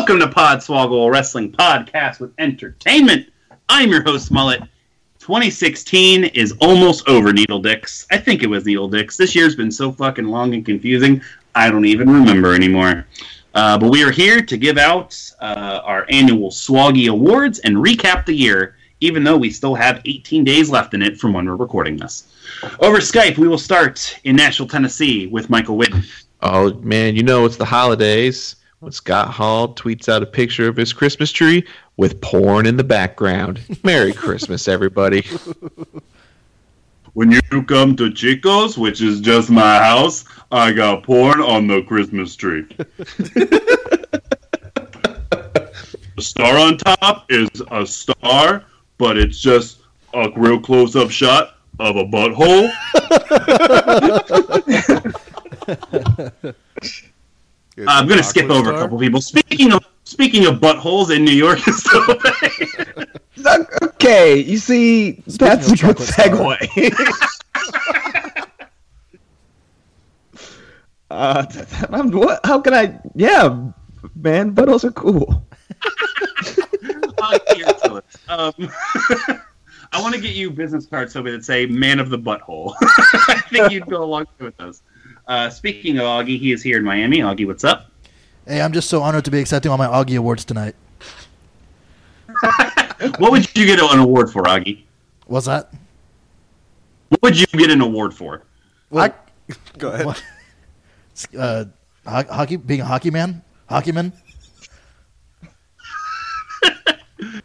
Welcome to Podswoggle Wrestling Podcast with Entertainment. I'm your host, Mullet. 2016 is almost over, Needle Dicks. I think it was Needle Dicks. This year's been so fucking long and confusing, I don't even remember anymore. Uh, but we are here to give out uh, our annual Swaggy Awards and recap the year, even though we still have 18 days left in it from when we're recording this. Over Skype, we will start in Nashville, Tennessee with Michael Whitten. Oh man, you know it's the holidays. When Scott Hall tweets out a picture of his Christmas tree with porn in the background. Merry Christmas, everybody. When you come to Chico's, which is just my house, I got porn on the Christmas tree. the star on top is a star, but it's just a real close up shot of a butthole. I'm going to skip over a couple people. Speaking of speaking of buttholes in New York is still Okay, you see, that's a good segue. uh, I'm, what? How can I? Yeah, man, buttholes are cool. I'll get to it. Um, I want to get you business cards, Toby, that say "Man of the Butthole." I think you'd go along with those. Uh, speaking of Augie, he is here in Miami. Augie, what's up? Hey, I'm just so honored to be accepting all my Augie awards tonight. What would you get an award for, Augie? What's that? What would you get an award for? Well, Go ahead. what? Uh, hockey, being a hockey man, hockey man. All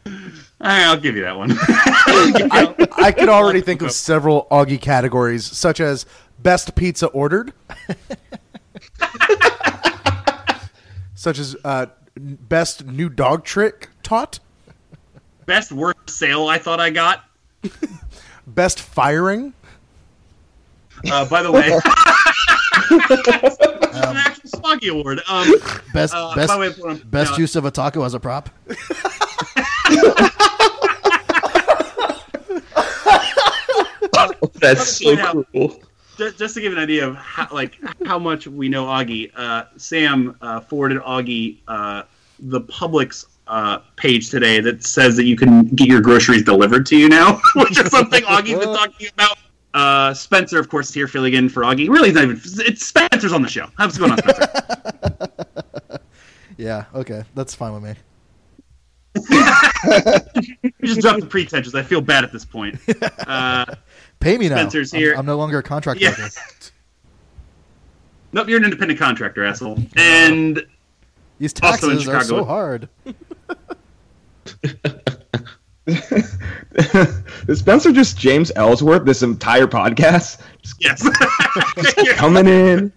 right, I'll give you that one. I, I could already think of several Augie categories, such as best pizza ordered, such as uh, best new dog trick taught, Best worst sale I thought I got. best firing, Uh, by the way, it's an actual Swaggy Award. Um, Best uh, best way, best now- use of a taco as a prop. That's so cool. Just, just to give an idea of how, like how much we know Augie, uh, Sam uh, forwarded Augie uh, the Publix uh, page today that says that you can get your groceries delivered to you now, which is something Augie's been talking about. Uh, Spencer, of course, is here filling in for Augie. Really, it's not even. It's Spencer's on the show. How's it going on, Spencer? Yeah, okay, that's fine with me. you just dropped the pretensions. I feel bad at this point. Uh, Pay me now. Spencer's I'm- here. I'm, no longer a contract Yeah. worker. nope, you're an independent contractor, asshole. And These Also in taxes are so hard. Is Spencer just James Ellsworth this entire podcast? Just yes, coming in,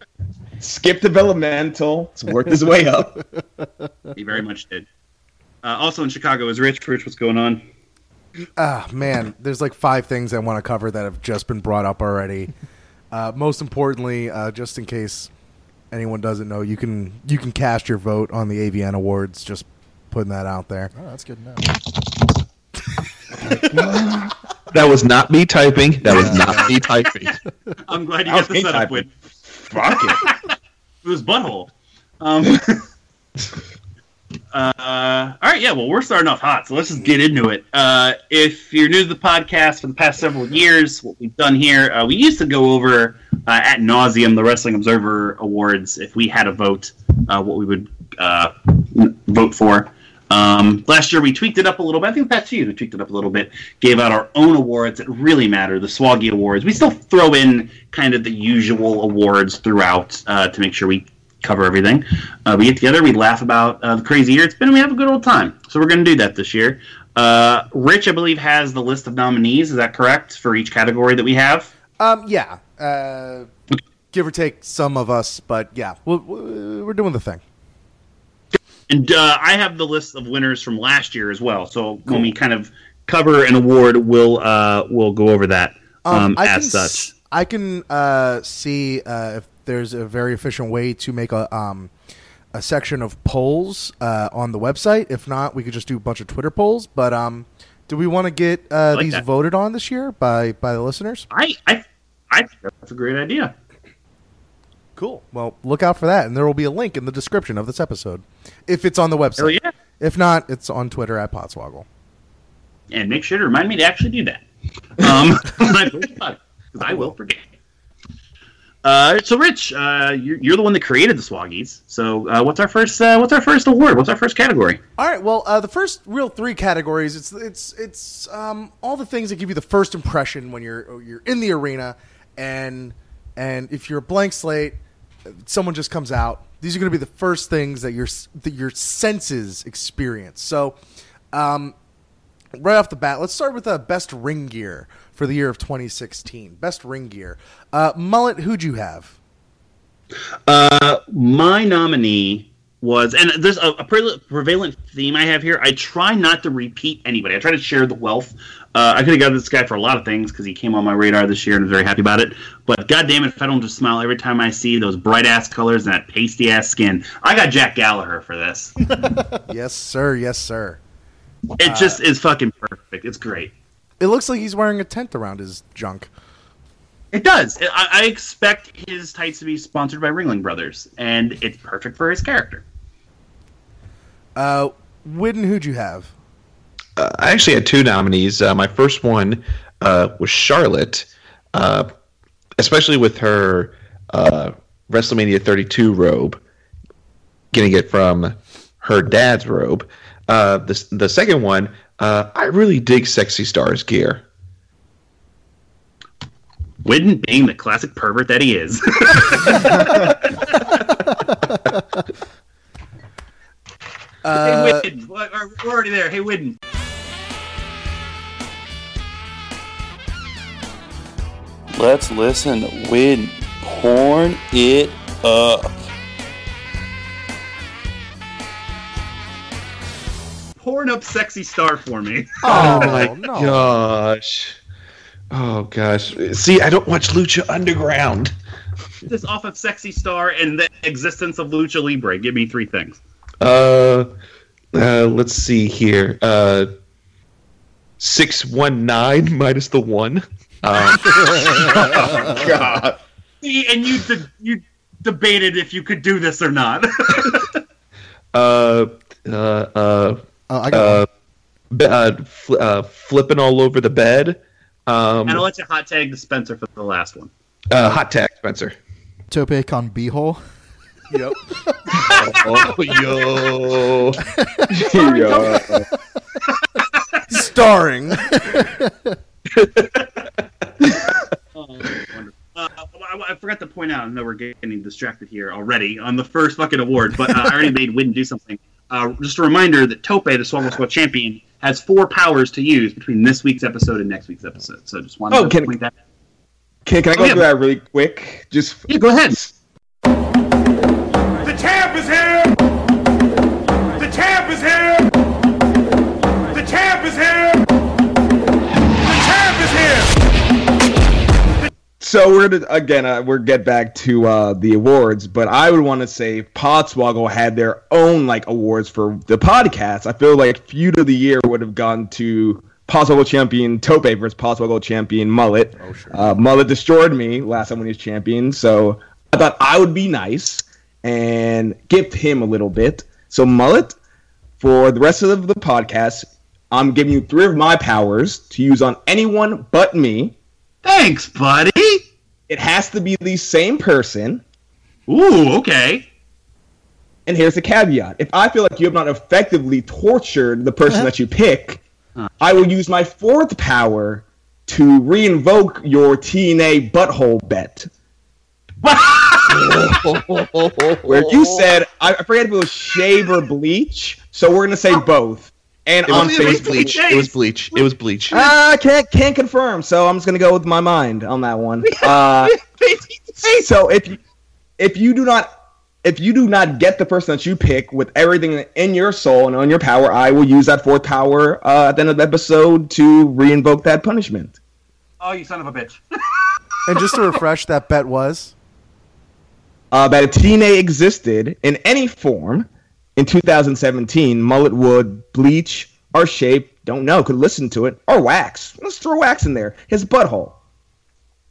skip developmental, it's worked his way up. he very much did. Uh, also in Chicago is Rich. Rich, what's going on? Ah, man, there's like five things I want to cover that have just been brought up already. Uh, most importantly, uh, just in case anyone doesn't know, you can you can cast your vote on the AVN awards. Just putting that out there. Oh, that's good enough. That was not me typing. That was not me typing. I'm glad you I got was the setup with Fuck it. it was butthole. Um, uh, all right, yeah. Well, we're starting off hot, so let's just get into it. Uh, if you're new to the podcast for the past several years, what we've done here, uh, we used to go over uh, at nauseum the Wrestling Observer Awards. If we had a vote, uh, what we would uh, vote for. Um, last year we tweaked it up a little bit. I think two years we tweaked it up a little bit. Gave out our own awards that really matter, the Swaggy Awards. We still throw in kind of the usual awards throughout uh, to make sure we cover everything. Uh, we get together, we laugh about uh, the crazy year it's been, and we have a good old time. So we're going to do that this year. Uh, Rich, I believe, has the list of nominees. Is that correct for each category that we have? Um, yeah, uh, give or take some of us, but yeah, we'll, we're doing the thing. And uh, I have the list of winners from last year as well. So when we kind of cover an award, we'll uh, we'll go over that um, I as can such. I can uh, see uh, if there's a very efficient way to make a um, a section of polls uh, on the website. If not, we could just do a bunch of Twitter polls. But um, do we want to get uh, like these that. voted on this year by by the listeners? I, I I think that's a great idea. Cool. Well, look out for that, and there will be a link in the description of this episode if it's on the website. Hell yeah! If not, it's on Twitter at Podswoggle. And make sure to remind me to actually do that. Um, because I will forget. Uh, so, Rich, uh, you're, you're the one that created the Swaggies. So, uh, what's our first? Uh, what's our first award? What's our first category? All right. Well, uh, the first real three categories. It's it's it's um, all the things that give you the first impression when you're you're in the arena, and and if you're a blank slate, someone just comes out. These are going to be the first things that your that your senses experience. So, um, right off the bat, let's start with the best ring gear for the year of 2016. Best ring gear. Uh, Mullet, who'd you have? Uh, my nominee was, and there's a, a pre- prevalent theme I have here. I try not to repeat anybody. I try to share the wealth. Uh, I could have got this guy for a lot of things because he came on my radar this year and I'm very happy about it. But goddamn it, if I don't just smile every time I see those bright ass colors and that pasty ass skin, I got Jack Gallagher for this. yes, sir. Yes, sir. It just is fucking perfect. It's great. It looks like he's wearing a tent around his junk. It does. I, I expect his tights to be sponsored by Ringling Brothers, and it's perfect for his character. Uh, Whitten, who'd you have? Uh, I actually had two nominees. Uh, my first one uh, was Charlotte, uh, especially with her uh, WrestleMania 32 robe, getting it from her dad's robe. Uh, the the second one, uh, I really dig Sexy Stars gear. Whitten being the classic pervert that he is. Uh, hey, Whitten. We're we're already there. Hey, Whitten. Let's listen. Win. Porn it up. Porn up sexy star for me. oh, my no. gosh. Oh gosh. See, I don't watch Lucha Underground. this off of sexy star and the existence of lucha libre. Give me three things. Uh, uh let's see here. Uh, six one nine minus the one. Um, God. See, and you de- you debated if you could do this or not. uh, uh, uh, Oh, I got uh, b- uh, fl- uh, flipping all over the bed. Um, and I'll let you hot tag the Spencer for the last one. uh, hot tag, Spencer. Tope con beehole. Yep. Oh, yo. Yeah. Starring. Uh, I, I forgot to point out. I know we're getting distracted here already on the first fucking award, but uh, I already made Win do something. Uh, just a reminder that Tope, the Swaggle Squad champion, has four powers to use between this week's episode and next week's episode. So just wanted Oh, to can- point that. Can, can I go Oh, yeah. through that really quick? Just Yeah, go ahead. So we're gonna again uh, we're get back to uh, the awards, but I would want to say Podswoggle had their own like awards for the podcast. I feel like feud of the year would have gone to Podswoggle champion Tope versus Podswoggle champion Mullet. Oh sure. Uh, Mullet destroyed me last time when he was champion, so I thought I would be nice and gift him a little bit. So Mullet, for the rest of the podcast, I'm giving you three of my powers to use on anyone but me. Thanks, buddy. It has to be the same person. Ooh, okay. And here's the caveat: if I feel like you have not effectively tortured the person that you pick, uh-huh. I will use my fourth power to reinvoke your TNA butthole bet. Where you said I forget if it was shave or bleach, so we're gonna say both. And It on was, it was Facebook, bleach. It was bleach. It was bleach. Ah, I can't can't confirm, so I'm just gonna go with my mind on that one. Uh, so if you if you do not if you do not get the person that you pick with everything in your soul and on your power, I will use that fourth power uh, at the end of the episode to reinvoke that punishment. Oh, you son of a bitch! And just to refresh, that bet was Uh, that if TNA existed in any form in 2017, mullet would bleach or shape, don't know, could listen to it, or wax. Let's throw wax in there. His butthole.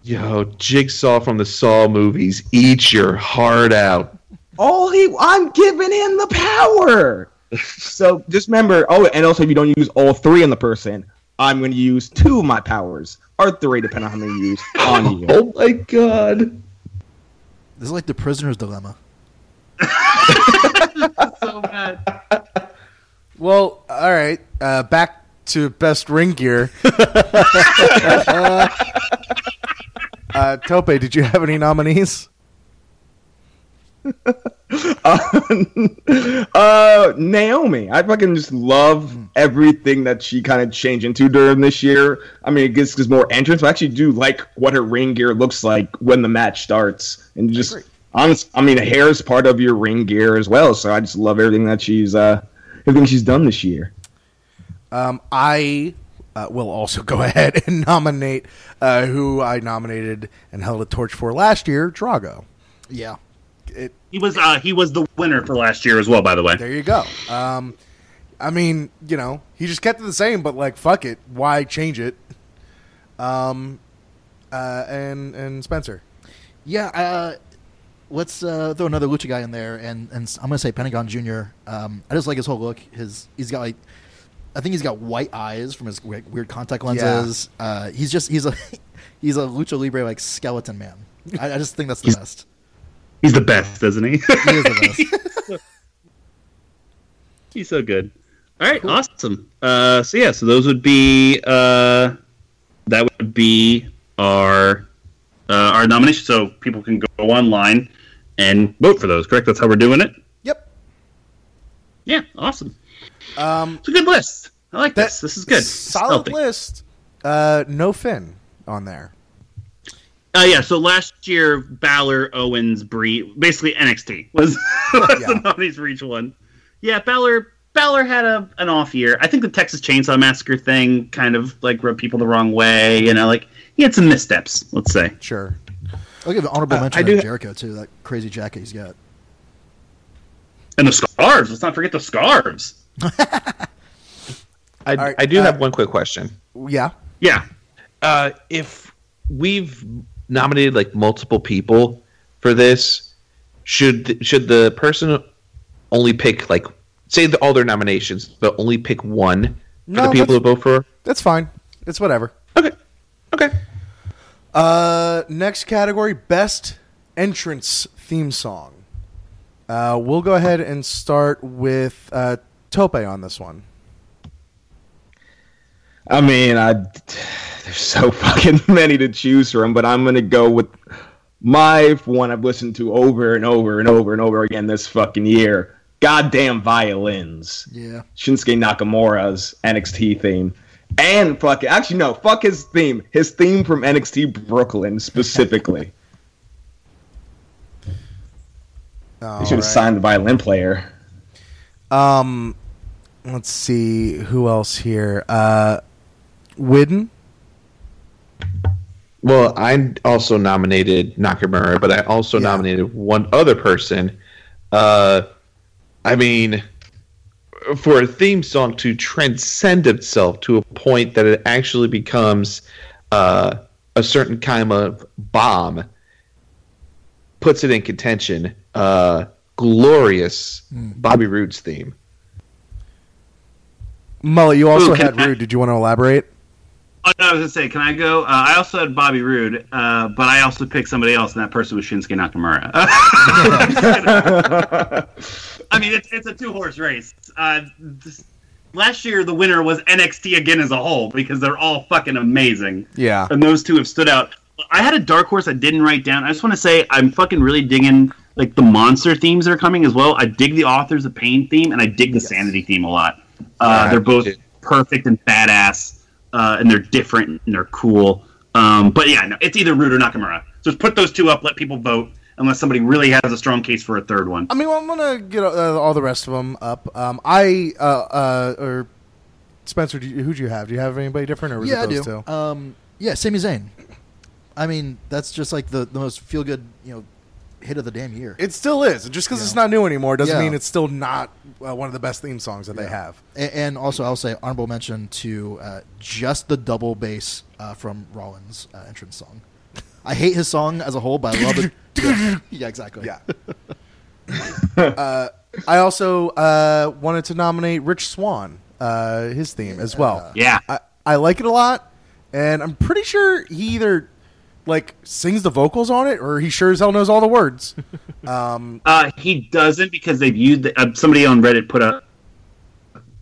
Yo, Jigsaw from the Saw movies, eat your heart out. All he, I'm giving him the power. so just remember. Oh, and also if you don't use all three on the person, I'm going to use two of my powers or three, depending on how many you use on you. Oh my god. This is like the prisoner's dilemma. so bad. well. All right, uh, back to best ring gear. uh, Tope, did you have any nominees? uh, Naomi. I fucking just love everything that she kind of changed into during this year. I mean, it gives, gives more entrance. But I actually do like what her ring gear looks like when the match starts, and just honest. I mean, hair is part of your ring gear as well. So I just love everything that she's uh everything she's done this year. Um, I uh, will also go ahead and nominate uh, who I nominated and held a torch for last year, Drago. Yeah. It, He was uh, he was the winner for last year as well. By the way, there you go. Um, I mean, you know, he just kept it the same, but like, fuck it, why change it? Um, uh, and and Spencer. Yeah, uh, let's uh, throw another lucha guy in there, and, and I'm gonna say Pentagon Jr. Um, I just like his whole look. His he's got like, I think he's got white eyes from his weird, weird contact lenses. Uh, he's just he's a he's a lucha libre like skeleton man. I, I just think that's the best. he's the best, isn't he? He is the best. He's so good. All right, awesome. Uh, so yeah, so those would be uh, that would be our uh, our nomination. So people can go online and vote for those. Correct? That's how we're doing it. Yep. Yeah, awesome. Um, It's a good list. I like that this. This is good. Solid list. Uh, no Finn on there. Uh, yeah, so last year, Balor, Owens, Bree, basically NXT was, was Yeah. the nominees for each one. Yeah, Balor Balor had a an off year. I think the Texas Chainsaw Massacre thing kind of like rubbed people the wrong way. You know, like he had some missteps. Let's say. Sure. I'll give an honorable Uh, mention I to do- Jericho too. That crazy jacket he's got. And the scarves. Let's not forget the scarves. I, right, I do uh, have one quick question. Yeah. Yeah. Uh, if we've nominated like multiple people for this, should should the person only pick like say the, all their nominations, but only pick one for No, the people that's- to vote for? That's fine. It's whatever. Okay, okay. Uh, next category: best entrance theme song. Uh, we'll go ahead and start with uh, Tope on this one. I mean, I there's so fucking many to choose from, but I'm gonna go with my one I've listened to over and over and over and over again this fucking year. Goddamn violins. Yeah. Shinsuke Nakamura's NXT theme. And fuck it. actually no, fuck his theme. His theme from NXT Brooklyn specifically. All They should have right. signed the violin player. Um, let's see who else here. Uh, Whitten. Well, I also nominated Nakamura, but I also Yeah. nominated one other person. Uh, I mean, for a theme song to transcend itself to a point that it actually becomes uh, a certain kind of bomb, puts it in contention. Uh, glorious Bobby Roode's theme. Mullet, you also Ooh, had I- Roode. Did you want to elaborate? Oh, no, I was gonna say, can I go? Uh, I also had Bobby Roode, uh, but I also picked somebody else, and that person was Shinsuke Nakamura. I mean, it's, it's a two horse race. Uh, this- last year, the winner was NXT again as a whole because they're all fucking amazing, Yeah. and those two have stood out. I had a dark horse I didn't write down. I just want to say I'm fucking really digging like the monster themes that are coming as well. I dig the authors of pain theme, and I dig the sanity theme a lot. Uh, Yeah, they're both perfect and badass, uh, and they're different and they're cool. Um, but yeah, no, it's either Roode or Nakamura. So just put those two up, let people vote. unless somebody really has a strong case for a third one. I mean, well, I'm gonna get uh, all the rest of them up. Um, I uh, uh, or Spencer, do you, who do you have? Do you have anybody different, or was yeah, it I those do. two? Um, yeah, Sami Zayn. I mean, that's just like the, the most feel good, you know, hit of the damn year. It still is. Just because Yeah. it's not new anymore doesn't Yeah. mean it's still not uh, one of the best theme songs that they have. A- and also, I'll say honorable mention to uh, just the double bass uh, from Rollins' uh, entrance song. I hate his song as a whole, but I love it. yeah. yeah, exactly. Yeah. uh, I also uh, wanted to nominate Rich Swann, uh, his theme as well. Yeah. I, I like it a lot, and I'm pretty sure he either like sings the vocals on it or he sure as hell knows all the words. um, Uh, he doesn't because they've used the, uh, somebody on Reddit put out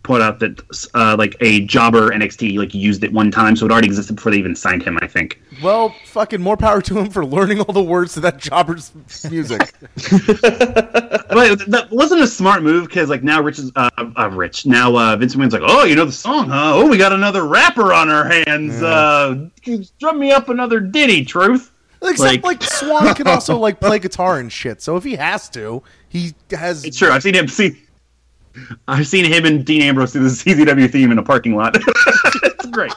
put out that uh, like a jobber NXT like used it one time, so it already existed before they even signed him. I think. well, fucking more power to him for learning all the words to that jobber's music. but that wasn't a smart move because like now Rich is uh, uh Rich now uh, Vince McMahon's like oh you know the song huh oh we got another rapper on our hands uh drum me up another ditty truth Except Like- like, Swann can also like play guitar and shit. So if he has to, he has. it's true I've seen him see I've seen him and Dean Ambrose do the CZW theme in a parking lot it's great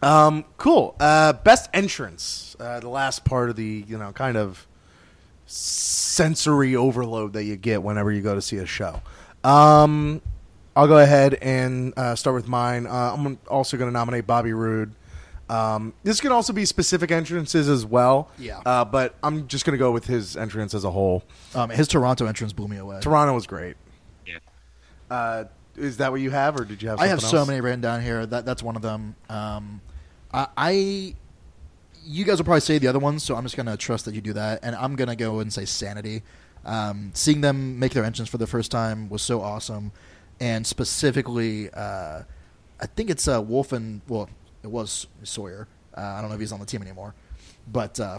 Um, cool. Uh, best entrance. Uh, the last part of the you know kind of sensory overload that you get whenever you go to see a show. Um, I'll go ahead and uh, start with mine. Uh, I'm also going to nominate Bobby Roode. Um, this could also be specific entrances as well. Yeah. Uh, but I'm just going to go with his entrance as a whole. Um, his Toronto entrance blew me away. Toronto was great. Yeah. Uh, is that what you have, or did you have? I have something so many written down here. That that's one of them. Um, I, I, you guys will probably say the other ones, so I'm just gonna trust that you do that, and I'm gonna go and say Sanity. Um, seeing them make their entrance for the first time was so awesome, and specifically, uh, I think it's uh, Wolfe and well, it was Sawyer. Uh, I don't know if he's on the team anymore, but uh,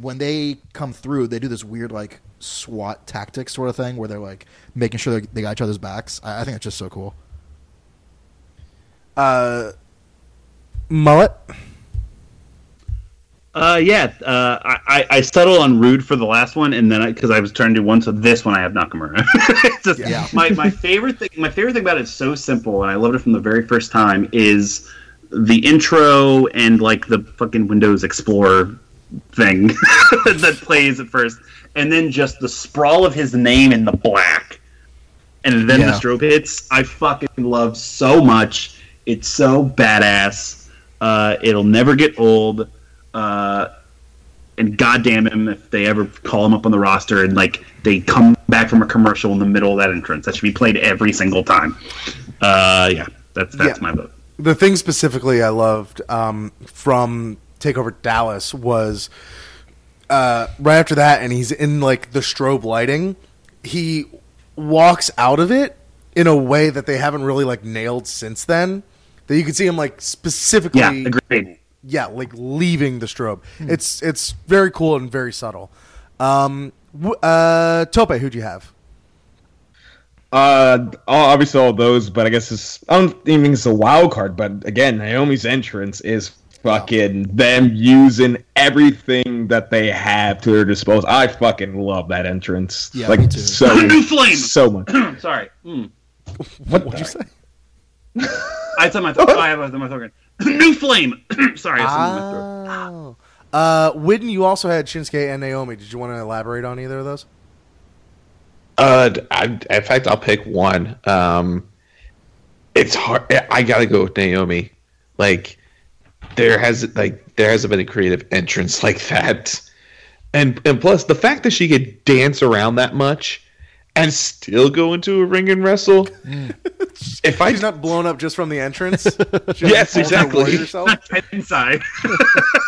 when they come through, they do this weird like SWAT tactics sort of thing where they're like making sure they they got each other's backs. I, I think it's just so cool. Uh, mullet. Uh, yeah, uh, I, I- I settled on Roode for the last one, and then because I, was trying to do one, so this one I have Nakamura. It's just- Yeah. My my favorite thing, my favorite thing about it is so simple, and I loved it from the very first time. Is the intro and like the fucking Windows Explorer thing that plays at first, and then just the sprawl of his name in the black, and then Yeah. the strobe hits. I fucking love so much. It's so badass. Uh, it'll never get old. Uh, and goddamn him if they ever call him up on the roster and like they come back from a commercial in the middle of that entrance. That should be played every single time. Uh, yeah, that's that's Yeah. my vote. The thing specifically I loved um, from Takeover Dallas was uh, right after that, and he's in like the strobe lighting. He walks out of it in a way that they haven't really like nailed since then. That you can see him like specifically, Yeah, agreed. yeah, like leaving the strobe. It's it's very cool and very subtle. Um, uh, Tope, who'd you have? Uh, obviously all those, but I guess it's I don't even think it's a wild card. But again, Naomi's entrance is fucking them using everything that they have to their disposal. I fucking love that entrance. Yeah, like me too. so New flame! so much. Sorry. Mm. What What'd you say? I said my th- I have my throat. New flame. Sorry, I said my throat. Oh. Uh, Whitten, you also had Shinsuke and Naomi. Did you want to elaborate on either of those? Uh, I, in fact, I'll pick one. Um, it's hard. I gotta go with Naomi. Like there has like there hasn't been a creative entrance like that, and and plus the fact that she could dance around that much and still go into a ring and wrestle. if I She's not blown up just from the entrance. Yes, exactly. through herself? Head inside.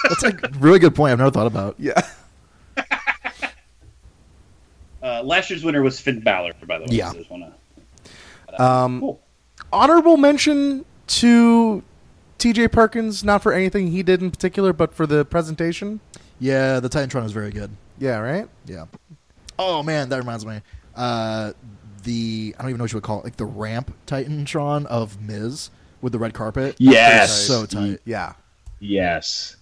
That's a really good point. I've never thought about. Yeah. Uh, last year's winner was Finn Balor, by the way. Yeah. So wanna- Um, Cool. honorable mention to T.J. Perkins, not for anything he did in particular, but for the presentation. Yeah, the Titantron is very good. Yeah, right. Yeah. Oh man, that reminds me. Uh, the I don't even know what you would call it, like the ramp Titantron of Miz with the red carpet. Yes. so tight. Yeah. Yes.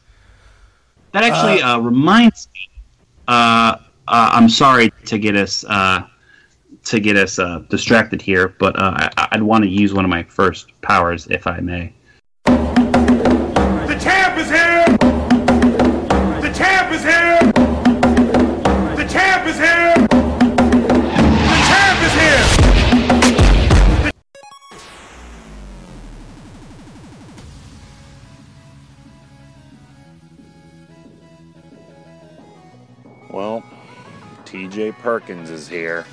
that actually uh, reminds me. Uh, uh, I'm sorry to get us uh, to get us uh, distracted here, but uh, I- I'd want to use one of my first powers, if I may. The champ is here! The champ is here! The champ is here! The champ is here! Well, TJ Perkins is here.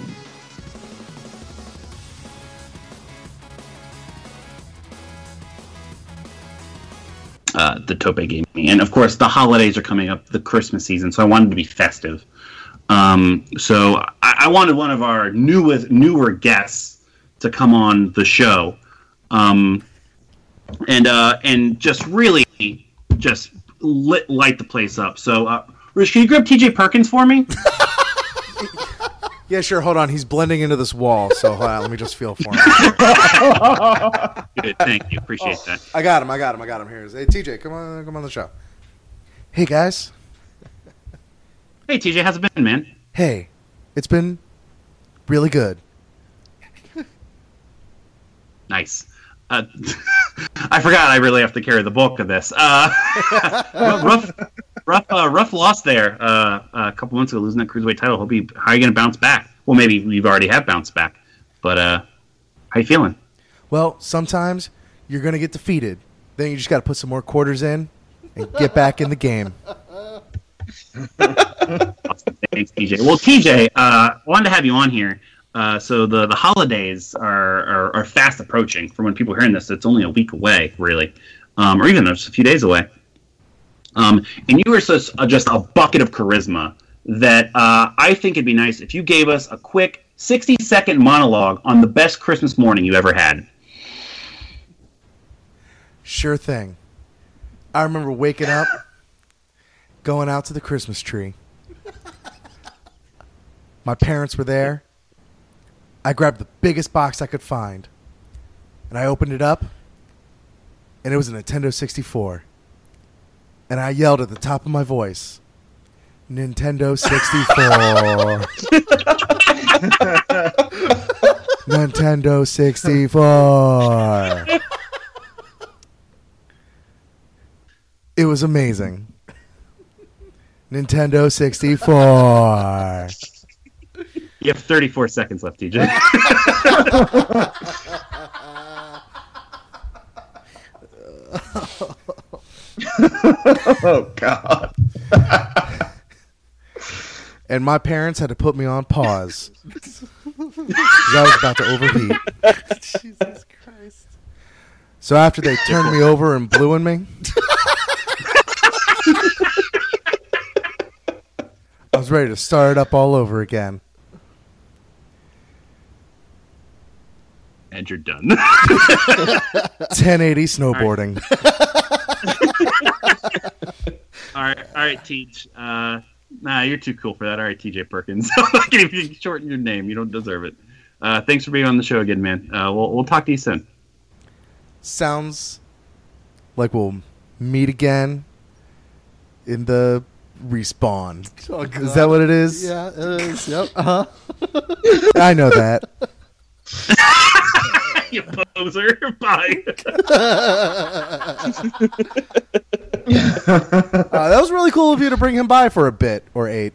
uh, the Tope Gaming. And of course, the holidays are coming up, the Christmas season, so I wanted to be festive. Um, so I, I wanted one of our newest, newer guests to come on the show, um, and uh, and just really just lit, light the place up. So, uh, Rich, can you grab TJ Perkins for me? Yeah, sure. Hold on. He's blending into this wall. So hold on, let me just feel for him. Good, thank you, appreciate that. I got him. I got him. I got him. Here. Hey, TJ, come on, come on the show. Hey guys. Hey, TJ, how's it been, man? Hey, it's been really good. Nice. Uh, I forgot I really have to carry the bulk of this. Uh, rough, rough, uh, rough loss there uh, a couple months ago, losing that cruiserweight title. Hope you, how are you going to bounce back? Well, maybe you've already have bounced back, but uh, how you feeling? Well, sometimes you're gonna get defeated. Then you just got to put some more quarters in and get back in the game. Thanks, TJ. Well, TJ, uh, I wanted to have you on here. Uh, so the, the holidays are, are, are fast approaching. For when people are hearing this, it's only a week away, really, um, or even just a few days away. Um, and you are such a, just a bucket of charisma that uh, I think it'd be nice if you gave us a quick 60 second monologue on the best Christmas morning you ever had. Sure thing. I remember waking up, going out to the Christmas tree. My parents were there. I grabbed the biggest box I could find, and I opened it up, and it was a Nintendo 64. And I yelled at the top of my voice, Nintendo 64. Nintendo 64. It was amazing. Nintendo 64. You have 34 seconds left, TJ. Oh God. And my parents had to put me on pause. 'Cause I was about to overheat. Jesus Christ. So after they turned me over and blew in me, I was ready to start it up all over again. and you're done. 1080 snowboarding. All right, all right, Teach. Uh, nah, you're too cool for that. All right, TJ Perkins. I'm not gonna shorten your name. You don't deserve it. Uh, thanks for being on the show again, man. Uh, we'll we'll talk to you soon. Sounds like we'll meet again in the respawn. Oh, Is that what it is? Yeah, it is. Yep. Uh huh. I know that. you poser. Bye. Uh, that was really cool of you to bring him by for a bit or eight.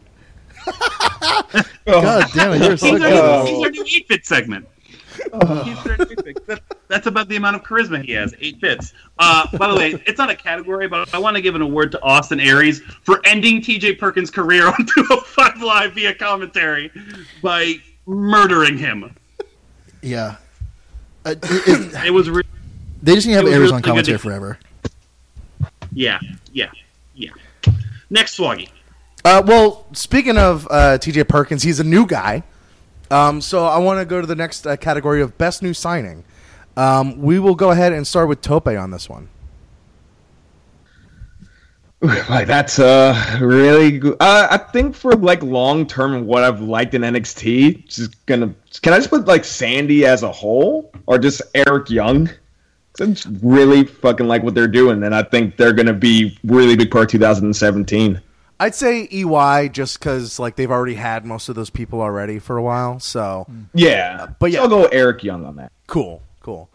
God damn it, you're so He's good. our, at he's this. our new eight bit segment. He's our new eight bit. That- That's about the amount of charisma he has. Eight bits. Uh, by the way, it's not a category, but I want to give an award to Austin Aries for ending T.J. Perkins' career on 205 Live via commentary by murdering him. Yeah. Uh, it- it- It was. Re- they just need to have Aries really on commentary forever. yeah, yeah, yeah. Next Swaggy. Uh, well, speaking of uh, TJ Perkins, he's a new guy. Um, so I want to go to the next uh, category of best new signing. Um, we will go ahead and start with Tope on this one. Like that's uh really good. Uh, I think for like long term what I've liked in NXT, just gonna can I just put like Sanity as a whole or just Eric Young? It's really fucking like what they're doing, and I think they're gonna be really big part of 2017. I'd say EY just because like they've already had most of those people already for a while. So Yeah, but yeah. So I'll go Eric Young on that. cool, cool.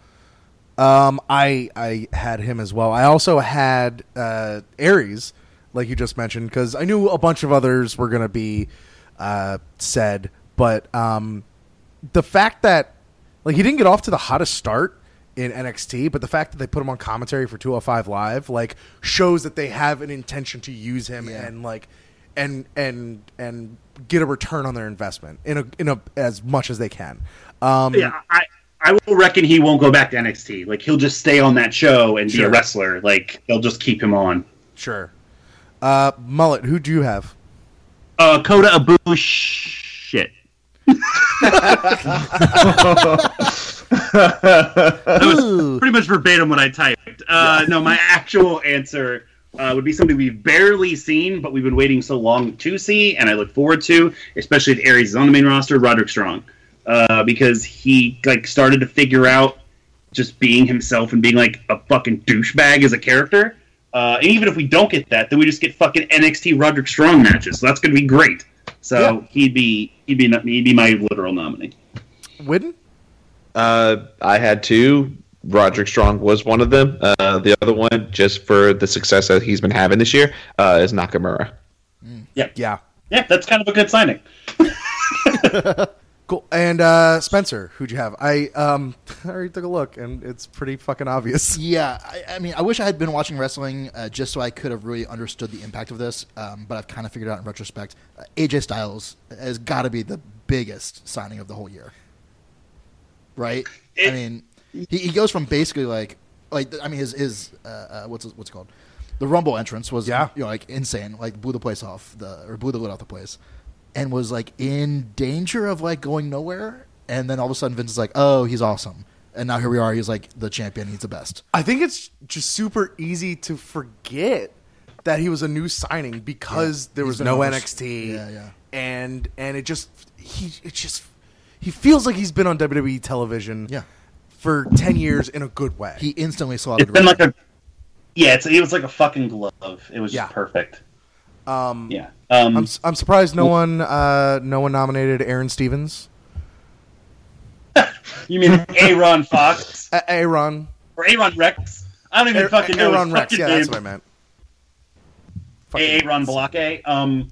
Um, I I had him as well. I also had uh, Aries, like you just mentioned, because I knew a bunch of others were gonna be uh, said, but um, the fact that like he didn't get off to the hottest start in NXT, but the fact that they put him on commentary for 205 Live like shows that they have an intention to use him Yeah. and like and and and get a return on their investment in a in a as much as they can. Um, Yeah, I I will reckon he won't go back to NXT. Like he'll just stay on that show and be a wrestler. Like they'll just keep him on. Sure. Uh, Mullet, who do you have? Uh, Coda Abu shit. that was pretty much verbatim what I typed. Uh, No, my actual answer uh, would be somebody we've barely seen, but we've been waiting so long to see, and I look forward to, especially if Aries is on the main roster, Roderick Strong, uh, because he like started to figure out just being himself and being like a fucking douchebag as a character. Uh, and even if we don't get that, then we just get fucking NXT Roderick Strong matches. So that's going to be great. So Yeah. he'd be he'd be he'd be my literal nominee. Whitten? Uh, I had two. Roderick Strong was one of them. Uh, the other one, just for the success that he's been having this year, uh, is Nakamura. Yeah. Yeah. Yeah, that's kind of a good signing. Cool. And uh, Spencer, who'd you have? I um I already took a look, and it's pretty fucking obvious. Yeah, I, I mean, I wish I had been watching wrestling uh, just so I could have really understood the impact of this. Um, but I've kind of figured out in retrospect. Uh, AJ Styles has got to be the biggest signing of the whole year, right? I mean, he, he goes from basically like, like I mean, his his uh, uh, what's it- what's it called? The Rumble entrance was Yeah. you know like insane, like blew the place off the or blew the lid off the place, and was like in danger of like going nowhere. And then all of a sudden, Vince is like, "Oh, he's awesome." And now here we are. He's like the champion. He's the best. I think it's just super easy to forget that he was a new signing because there He's was no on NXT. Yeah, yeah. And and it just he it just he feels like he's been on WWE television Yeah. for 10 years in a good way. He instantly slotted. It's been right like a yeah, it's it was like a fucking glove. It was Yeah. just perfect. um Yeah. Um, I'm s- I'm surprised no one uh no one nominated Aaron Stevens. you mean Aaron Fox Uh, Aaron or Aaron Rex? I don't even Aaron, fucking know Aaron his Rex. Yeah, name. that's what I meant. Fucking- Aaron Blake. Um,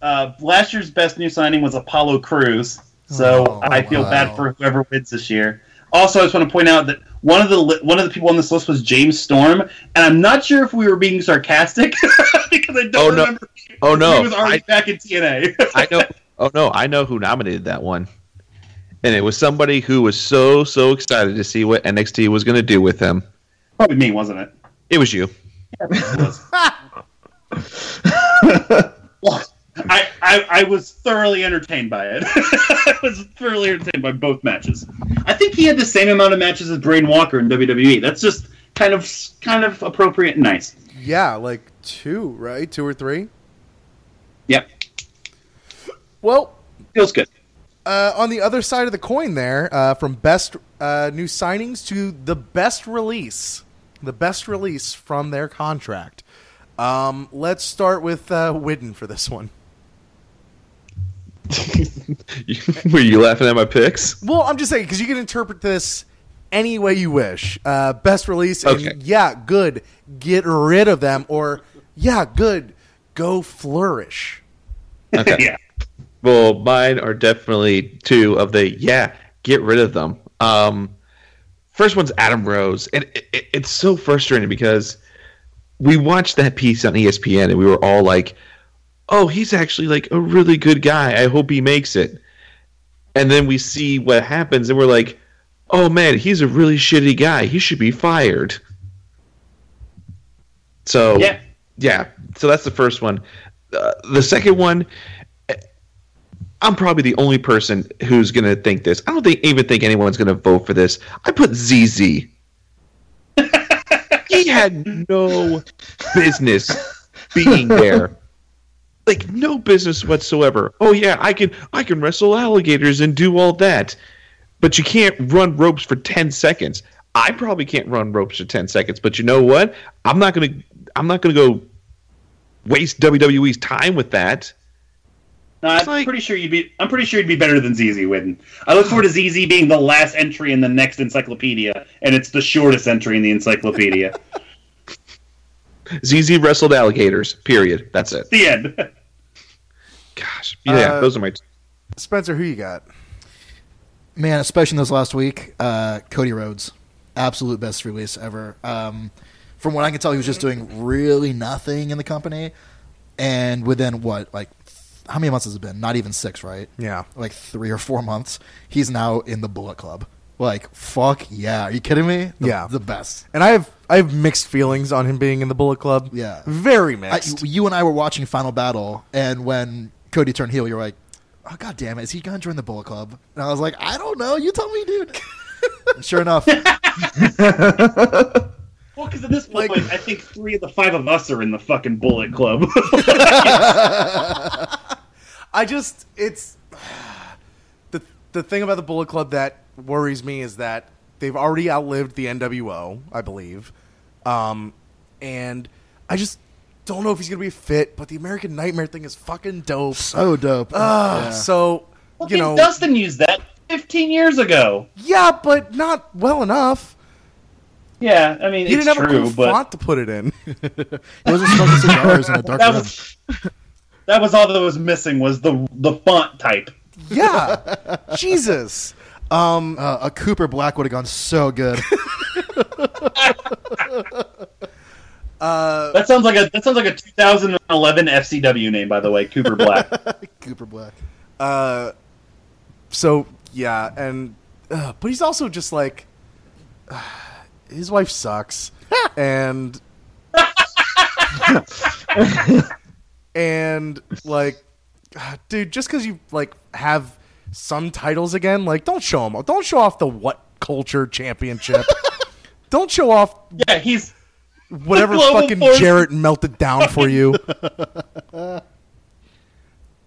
uh, last year's best new signing was Apollo Crews. So Oh, I feel wow. bad for whoever wins this year. Also, I just want to point out that one of the li- one of the people on this list was James Storm, and I'm not sure if we were being sarcastic because I don't Oh, no. Remember. Oh no, he was already I, back in TNA. I know. Oh no, I know who nominated that one, and it was somebody who was so so excited to see what NXT was going to do with him. Probably me, wasn't it? It was you. Well, I, I, I was thoroughly entertained by it. I was thoroughly entertained by both matches. I think he had the same amount of matches as Brain Walker in WWE. That's just kind of kind of appropriate and nice. Yeah, like two, right? Two or three. Yep, Well, feels good. uh, on the other side of the coin, there, uh, from best uh, new signings to the best release, the best release from their contract. Um, let's start with uh, Whitten for this one. Were you laughing at my picks? Well, I'm just saying because you can interpret this any way you wish. Uh, best release, and Okay. yeah, good. Get rid of them, or yeah, good. Go flourish. Okay. yeah, Well, mine are definitely two of the yeah. Get rid of them. Um, first one's Adam Rose, and it, it, it's so frustrating because we watched that piece on ESPN and we were all like, "Oh, he's actually like a really good guy. I hope he makes it." And then we see what happens, and we're like, "Oh man, he's a really shitty guy. He should be fired." So yeah. yeah, so that's the first one. Uh, the second one, I'm probably the only person who's going to think this. I don't think even think anyone's going to vote for this. I put ZZ. he had no business being there. Like no business whatsoever. Oh yeah, I can I can wrestle alligators and do all that. But you can't run ropes for 10 seconds. I probably can't run ropes for ten seconds, but you know what? I'm not gonna I'm not gonna go waste WWE's time with that. No, I'm like- pretty sure you'd be. I'm pretty sure you'd be better than ZZ Whitten. I look forward to ZZ being the last entry in the next encyclopedia, and it's the shortest entry in the encyclopedia. ZZ wrestled alligators. Period. That's it. the end. Gosh, yeah, Uh, those are my. Spencer, who you got? Man, especially in this last week, uh, Cody Rhodes, absolute best release ever. Um, from what I can tell, he was just doing really nothing in the company, and within what, like, how many months has it been? Not even six, right? Yeah. like three or four months. He's now in the Bullet Club. Like, fuck yeah! Are you kidding me? The, Yeah. the best. And I have I have mixed feelings on him being in the Bullet Club. Yeah. very I, mixed. you and I were watching Final Battle, and when Cody turned heel, you're like, "Oh god damn it, is he gonna join the Bullet Club?" And I was like, "I don't know. You tell me, dude." And sure enough, Well, because at this point, I think three of the five of us are in the fucking Bullet Club. I just it's the the thing about the Bullet Club that worries me is that they've already outlived the NWO, I believe, um, and I just don't know if he's gonna be fit. But the American Nightmare thing is fucking dope. so dope. Ah, Yeah. So you know, Dustin used that 15 years ago. yeah, but not well enough. Yeah, I mean He it's didn't have a true, cool but font to put it in. He wasn't smoking cigars in a dark that room. was that was all that was missing was the the font type. yeah, Jesus. Um, Uh, a Cooper Black would have gone so good. That sounds like a that sounds like a 2011 FCW name, by the way, Cooper Black. Cooper Black. Uh, so yeah, and uh, but he's also just like his wife sucks, and and like, dude, just because you like have some titles again, like don't show them, don't show off the what culture championship. don't show off yeah, he's whatever fucking force. Jarrett melted down for you.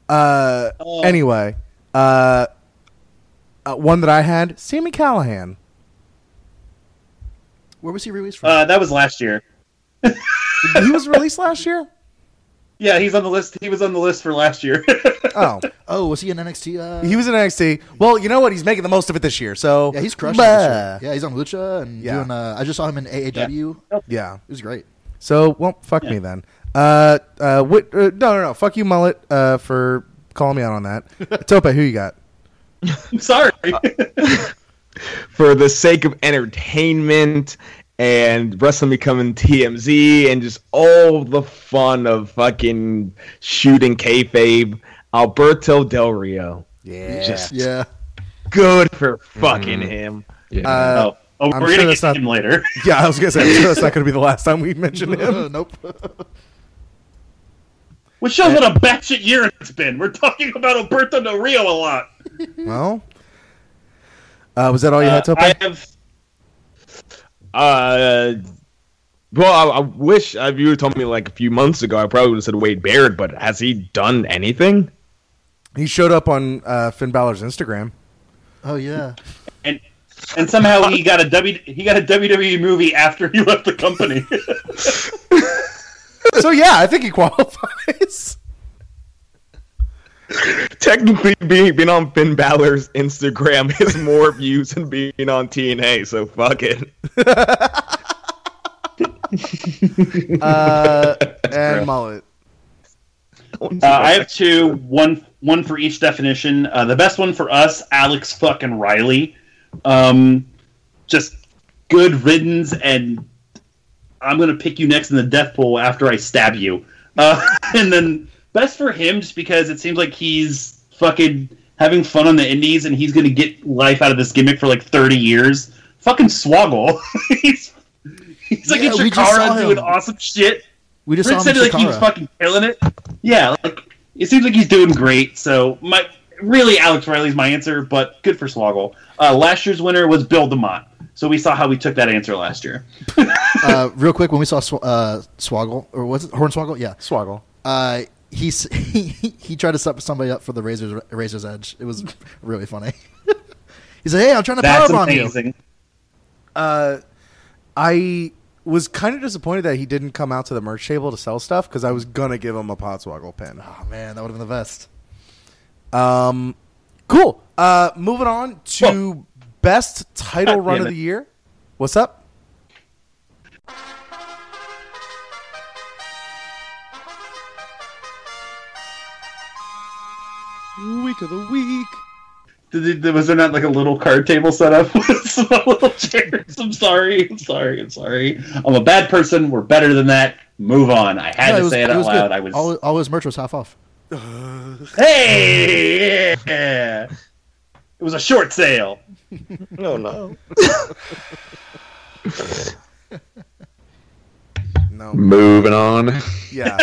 Uh, anyway, uh, uh, one that I had, Sami Callihan. Where was he released from? uh, that was last year. he was released last year. Yeah, he's on the list. He was on the list for last year. Oh, oh, was he in NXT? Uh, he was in NXT. Well, you know what? He's making the most of it this year. So yeah, he's crushing. This year. Yeah, he's on Lucha and Yeah. doing. Uh, I just saw him in AAW. Yeah. It was great. So well, fuck me then. Uh, uh, what, uh, no, no, no. Fuck you, mullet. Uh, for calling me out on that. Tope, who you got? I'm sorry. for the sake of entertainment and wrestling becoming TMZ and just all the fun of fucking shooting kayfabe, Alberto Del Rio. Yeah. Just Yeah. good for fucking him. Yeah. Uh, oh, oh I'm we're sure gonna that's get not- him later. yeah, I was gonna say I'm sure that's not gonna be the last time we mention him. nope. Which shows what a batshit year it's been. We're talking about Alberto Del Rio a lot. Well, uh, was that all you had, to? Tope? I have. Uh, well, I, I wish uh, if you had told me like a few months ago, I probably would have said Wade Barrett, but has he done anything? He showed up on uh, Finn Balor's Instagram. Oh yeah. and and somehow he got a W he got a WWE movie after he left the company. so yeah, I think he qualifies. Technically, being being on Finn Balor's Instagram is more views than being on TNA, so fuck it. Uh, and mullet. uh, I have two, one one for each definition. Uh, the best one for us, Alex fucking Riley. Um, just good riddance, and I'm gonna pick you next in the death pool after I stab you. Uh, and then best for him, just because it seems like he's fucking having fun on the indies, and he's gonna get life out of this gimmick for like 30 years. Fucking Swoggle. he's he's like Yeah, in we just Chikara doing awesome shit. We just Rick saw him said in like he was fucking killing it. Yeah, like it seems like he's doing great. So my really Alex Riley's my answer, but good for Swoggle. Uh, last year's winner was Bill DeMott. So we saw how we took that answer last year. uh, real quick, when we saw Sw- uh, Swoggle or was it Hornswoggle? Yeah. Swoggle. He's, he he tried to set somebody up for the razor's razor's edge. It was really funny. he said, "Hey, I'm trying to That's powerbomb you." amazing. Uh, I was kind of disappointed that he didn't come out to the merch table to sell stuff because I was gonna give him a Podswoggle pin. Oh man, that would have been the best. Um, cool. Uh, moving on to best title God run damn of it. the year. What's up? Week of the week. Did they- was there not like a little card table set up with some little chairs? I'm sorry. I'm sorry. I'm sorry. I'm a bad person. We're better than that. Move on. I had No, to was- say it out was loud. good. I was. all, all his merch was half off. Hey! Yeah. It was a short sale. No, no. No. Moving on. Yeah.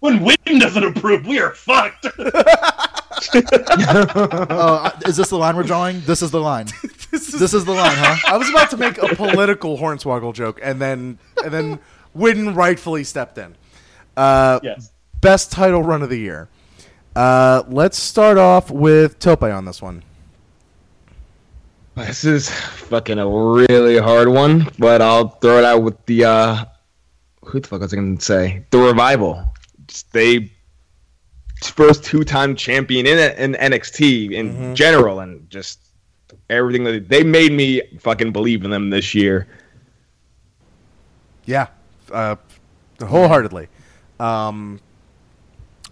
When Whitten doesn't approve, we are fucked. Oh, uh, is this the line we're drawing? This is the line. this is This is the line, huh? I was about to make a political Hornswoggle joke, and then and then Whitten rightfully stepped in. Uh, yes. Best title run of the year. Uh, let's start off with Tope on this one. This is fucking a really hard one, but I'll throw it out with the uh who the fuck was I gonna say? The revival. Just They first two time champion in in NXT in general and just everything that they made me fucking believe in them this year. Yeah, uh, wholeheartedly. Um,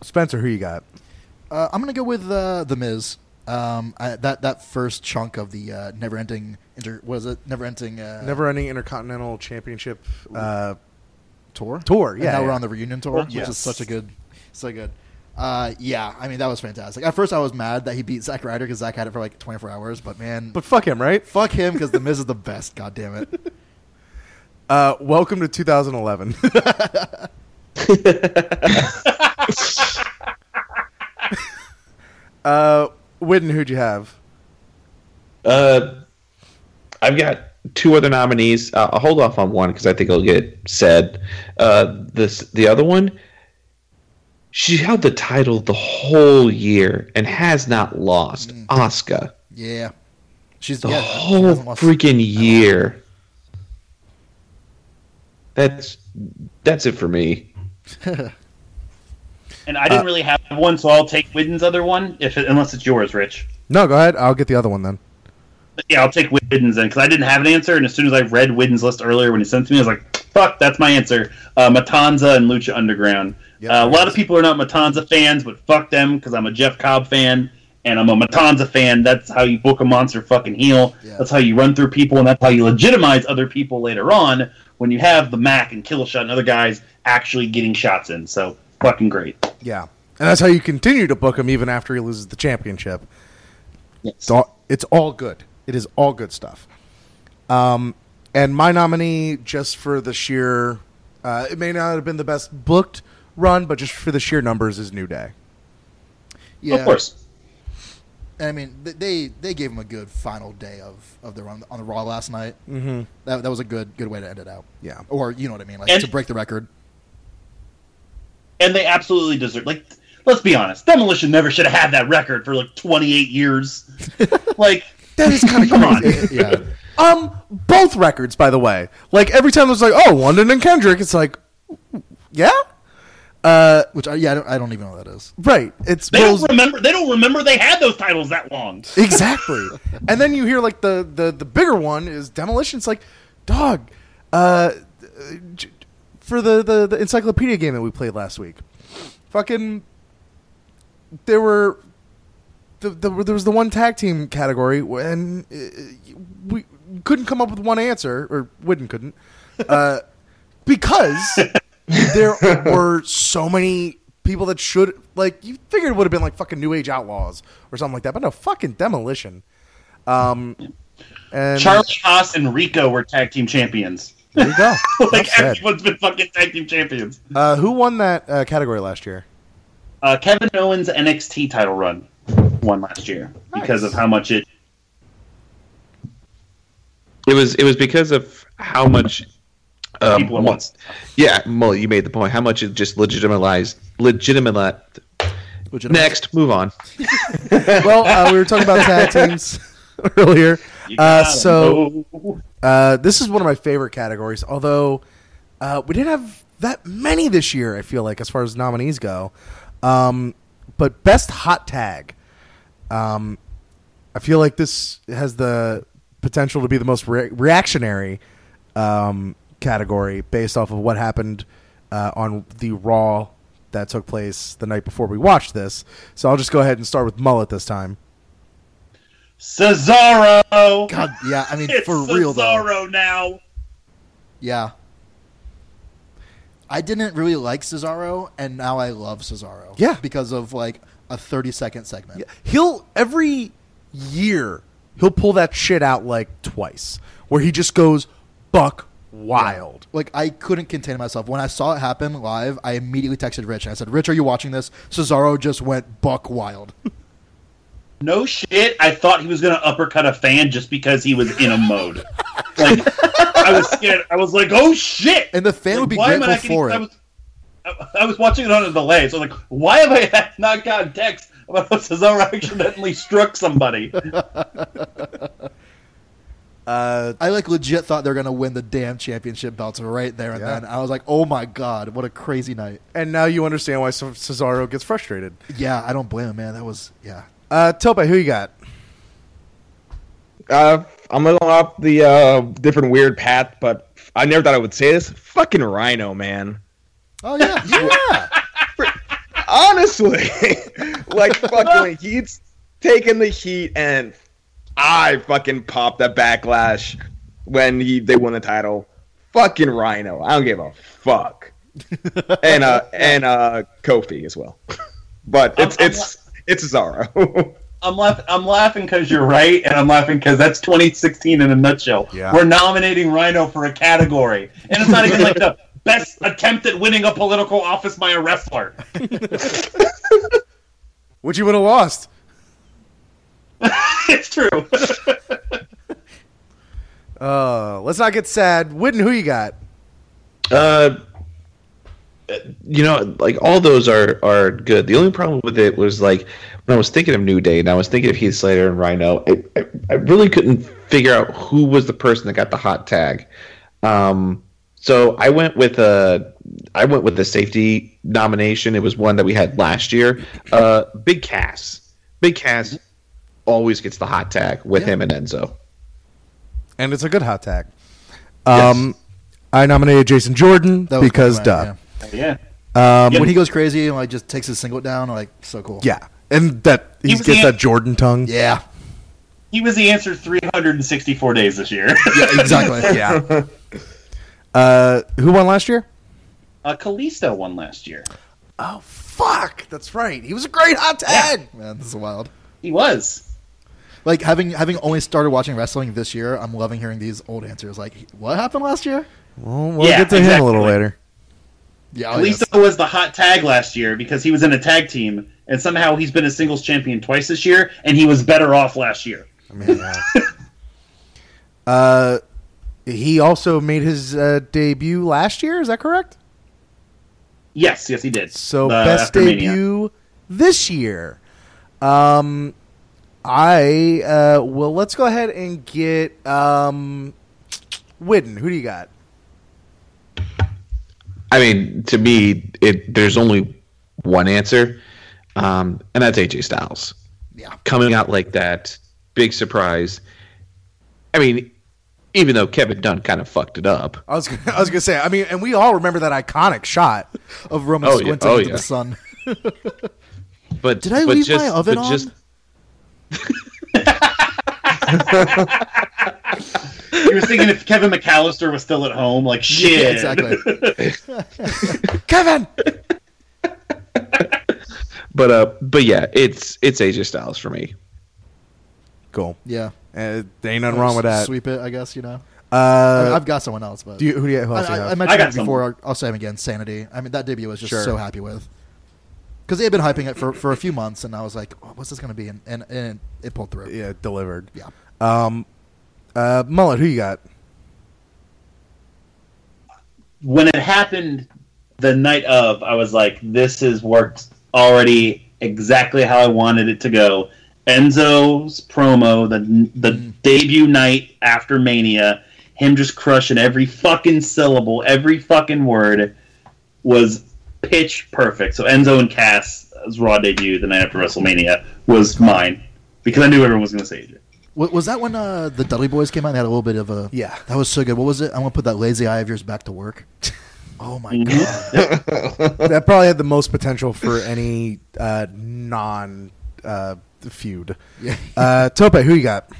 Spencer, who you got? Uh, I'm gonna go with uh, the Miz. Um, I, that that first chunk of the uh, never-ending inter was it never-ending uh, Never-ending Intercontinental Championship uh, tour tour. And Yeah, now yeah. we're on the reunion tour, which Yes. is such a good, so good. Uh, yeah, I mean that was fantastic. At first, I was mad that he beat Zack Ryder because Zack had it for like 24 hours, but man, But fuck him, right? fuck him because the Miz is the best. God damn it. Uh, welcome to 2011. uh, Whitten, who'd you have? Uh, I've got two other nominees. Uh, I'll hold off on one because I think it'll get said. Uh, this the other one. She held the title the whole year and has not lost. Asuka, Yeah, she's the yeah, whole hasn't freaking year. That's that's it for me. And I didn't really have one, so I'll take Whitten's other one, if it, unless it's yours, Rich. No, go ahead. I'll get the other one then. Yeah, I'll take Whitten's then because I didn't have an answer, and as soon as I read Whitten's list earlier when he sent it to me, I was like, "Fuck, that's my answer." Uh, Matanza and Lucha Underground. Yep. uh, a lot of people are not Matanza fans, but fuck them because I'm a Jeff Cobb fan and I'm a Matanza fan. That's how you book a monster fucking heel. Yeah. That's how you run through people, and that's how you legitimize other people later on when you have the Mack and Killshot and other guys actually getting shots in. So fucking great. Yeah, and that's how you continue to book him even after he loses the championship. It's all, it's all good. It is all good stuff. Um, and my nominee, just for the sheer, uh, it may not have been the best booked run, but just for the sheer numbers, is New Day. Yeah, Of course. And I mean, they they gave him a good final day of, of the run on the Raw last night. Mm-hmm. That, that was a good good way to end it out. Yeah. Or you know what I mean, like And- to break the record. and they absolutely deserve. Like, let's be honest, Demolition never should have had that record for like 28 years. like, That is kind of Come on. crazy. yeah, Um, both records, by the way. Like every time it's like, oh, London and Kendrick, it's like, yeah, uh, which I, yeah, I don't, I don't even know what that is. right. It's they Bulls- don't remember. They don't remember they had those titles that long. exactly. and then you hear like the the the bigger one is demolition. It's like, dog, uh, for the the the encyclopedia game that we played last week, fucking, there were. The, the, there was the one tag team category, and uh, we couldn't come up with one answer, or Whitten couldn't, uh, because there were so many people that should like you figured it would have been like fucking New Age Outlaws or something like that, but no, fucking Demolition. Um, and Charlie Haas and Rico were tag team champions. there you go. like said. everyone's been fucking tag team champions. Uh, who won that uh, category last year? Uh, Kevin Owens' NXT title run won last year because of how much it. It was it was because of how much. Um, People at mo- once. Yeah, well, you made the point. How much it just legitimized, legitimate. Legitimate. Next, move on. well, uh, we were talking about tag teams earlier. Uh, so- Uh, this is one of my favorite categories, although uh, we didn't have that many this year. I feel like as far as nominees go, um, but best hot tag. Um, I feel like this has the potential to be the most re- reactionary um, category based off of what happened uh, on the Raw that took place the night before we watched this. So I'll just go ahead and start with Mullet this time. Cesaro. God, yeah. I mean, it's for real though. Cesaro now. Yeah. I didn't really like Cesaro, and now I love Cesaro. Yeah. because of like a thirty second segment. he'll every year he'll pull that shit out like twice where he just goes buck wild Like I couldn't contain myself when I saw it happen live. I immediately texted Rich and I said, "Rich, are you watching this?" Cesaro just went buck wild. No shit. I thought he was gonna uppercut a fan just because he was in a mode. Like I was scared. I was like, oh shit. And the fan Like, would be why am I grateful not for getting- it. I was, I, I was watching it on a delay, so I was like, why have I not gotten text about how Cesaro accidentally struck somebody? uh, I like legit thought they were gonna win the damn championship belts right there and Yeah. then. I was like, "Oh my god, what a crazy night!" and now you understand why Cesaro gets frustrated Yeah, I don't blame him, man. That was yeah. uh Tope who you got Uh, I'm going off the uh, different weird path, but I never thought I would say this. Fucking Rhino, man. Oh yeah, yeah. Honestly, like fucking, he's taking the heat, and I fucking popped that backlash when he they won the title. Fucking Rhino, I don't give a fuck. and uh and uh Kofi as well, but it's I'm- I'm it's it's Cesaro. I'm laughing. I'm laughing because you're right, and I'm laughing because that's 2016 in a nutshell. Yeah. We're nominating Rhino for a category, and it's not even like the best attempt at winning a political office by a wrestler. which you would have lost it's true. uh let's not get sad Whitten who you got Uh, you know, like all those are are good. The only problem with it was like when I was thinking of New Day and I was thinking of Heath Slater and Rhino, I, I, I really couldn't figure out who was the person that got the hot tag. Um, so I went with a I went with the safety nomination. It was one that we had last year. Uh, Big Cass, Big Cass always gets the hot tag with Yeah. him and Enzo. and it's a good hot tag um I nominated Jason Jordan That was because my duh plan, yeah. um Yeah. When he goes crazy and like just takes his singlet down, like so cool. yeah and that he He gets was the- that Jordan tongue yeah, He was the answer 364 days this year. yeah, exactly. yeah uh who won last year Uh, Kalisto won last year. Oh fuck! That's right. He was a great hot tag. Man, this is wild. He was. Like having having only started watching wrestling this year, I'm loving hearing these old answers. Like, what happened last year? Well, we'll Yeah, get to him a little later. Yeah, oh, Kalisto yes. was the hot tag last year because he was in a tag team, and somehow he's been a singles champion twice this year, and he was better off last year. I mean, yeah. uh, he also made his uh, debut last year. Is that correct? Yes, yes, he did. So Uh, best after Mania. debut this year. Um, I uh, well, let's go ahead and get um, Whitten. Who do you got? I mean, to me, it there's only one answer, um, and that's AJ Styles. Yeah. coming out like that, big surprise. I mean, even though Kevin Dunn kind of fucked it up, I was gonna, I was gonna say. I mean, and we all remember that iconic shot. of Roman Oh, yeah. Oh, into yeah. the sun. but Did I but leave just, my oven on? Just, He was thinking if Kevin McAllister was still at home, like shit. Yeah, exactly. Kevin. but uh, but yeah, it's it's AJ Styles for me. Cool. Yeah. Uh, there ain't nothing wrong with that. Sweep it, I guess. You know. Uh, I've got someone else, but do you, who do you, who I, else do you I, I have? mentioned I got it before. I'll, I'll say him again. Sanity. I mean, that debut I was just Sure. so happy with because they had been hyping it for, for a few months, and I was like, oh, "What's this going to be?" And, and and it pulled through. yeah, delivered. Yeah. Um, uh, Mullet, who you got? when it happened the night of, I was like, this has worked already exactly how I wanted it to go. Enzo's promo, the the debut night after Mania, him just crushing every fucking syllable, every fucking word was pitch perfect. So Enzo and Cass' Raw debut the night after WrestleMania was mine because I knew everyone was going to say it. Wa- Was that when uh, the Dudley Boys came out? They had a little bit of a Yeah. That was so good. What was it? I'm gonna put that lazy eye of yours back to work. Oh my Mhm. god! that probably had the most potential for any uh, non uh, feud. Yeah. Uh, Tope, who you got?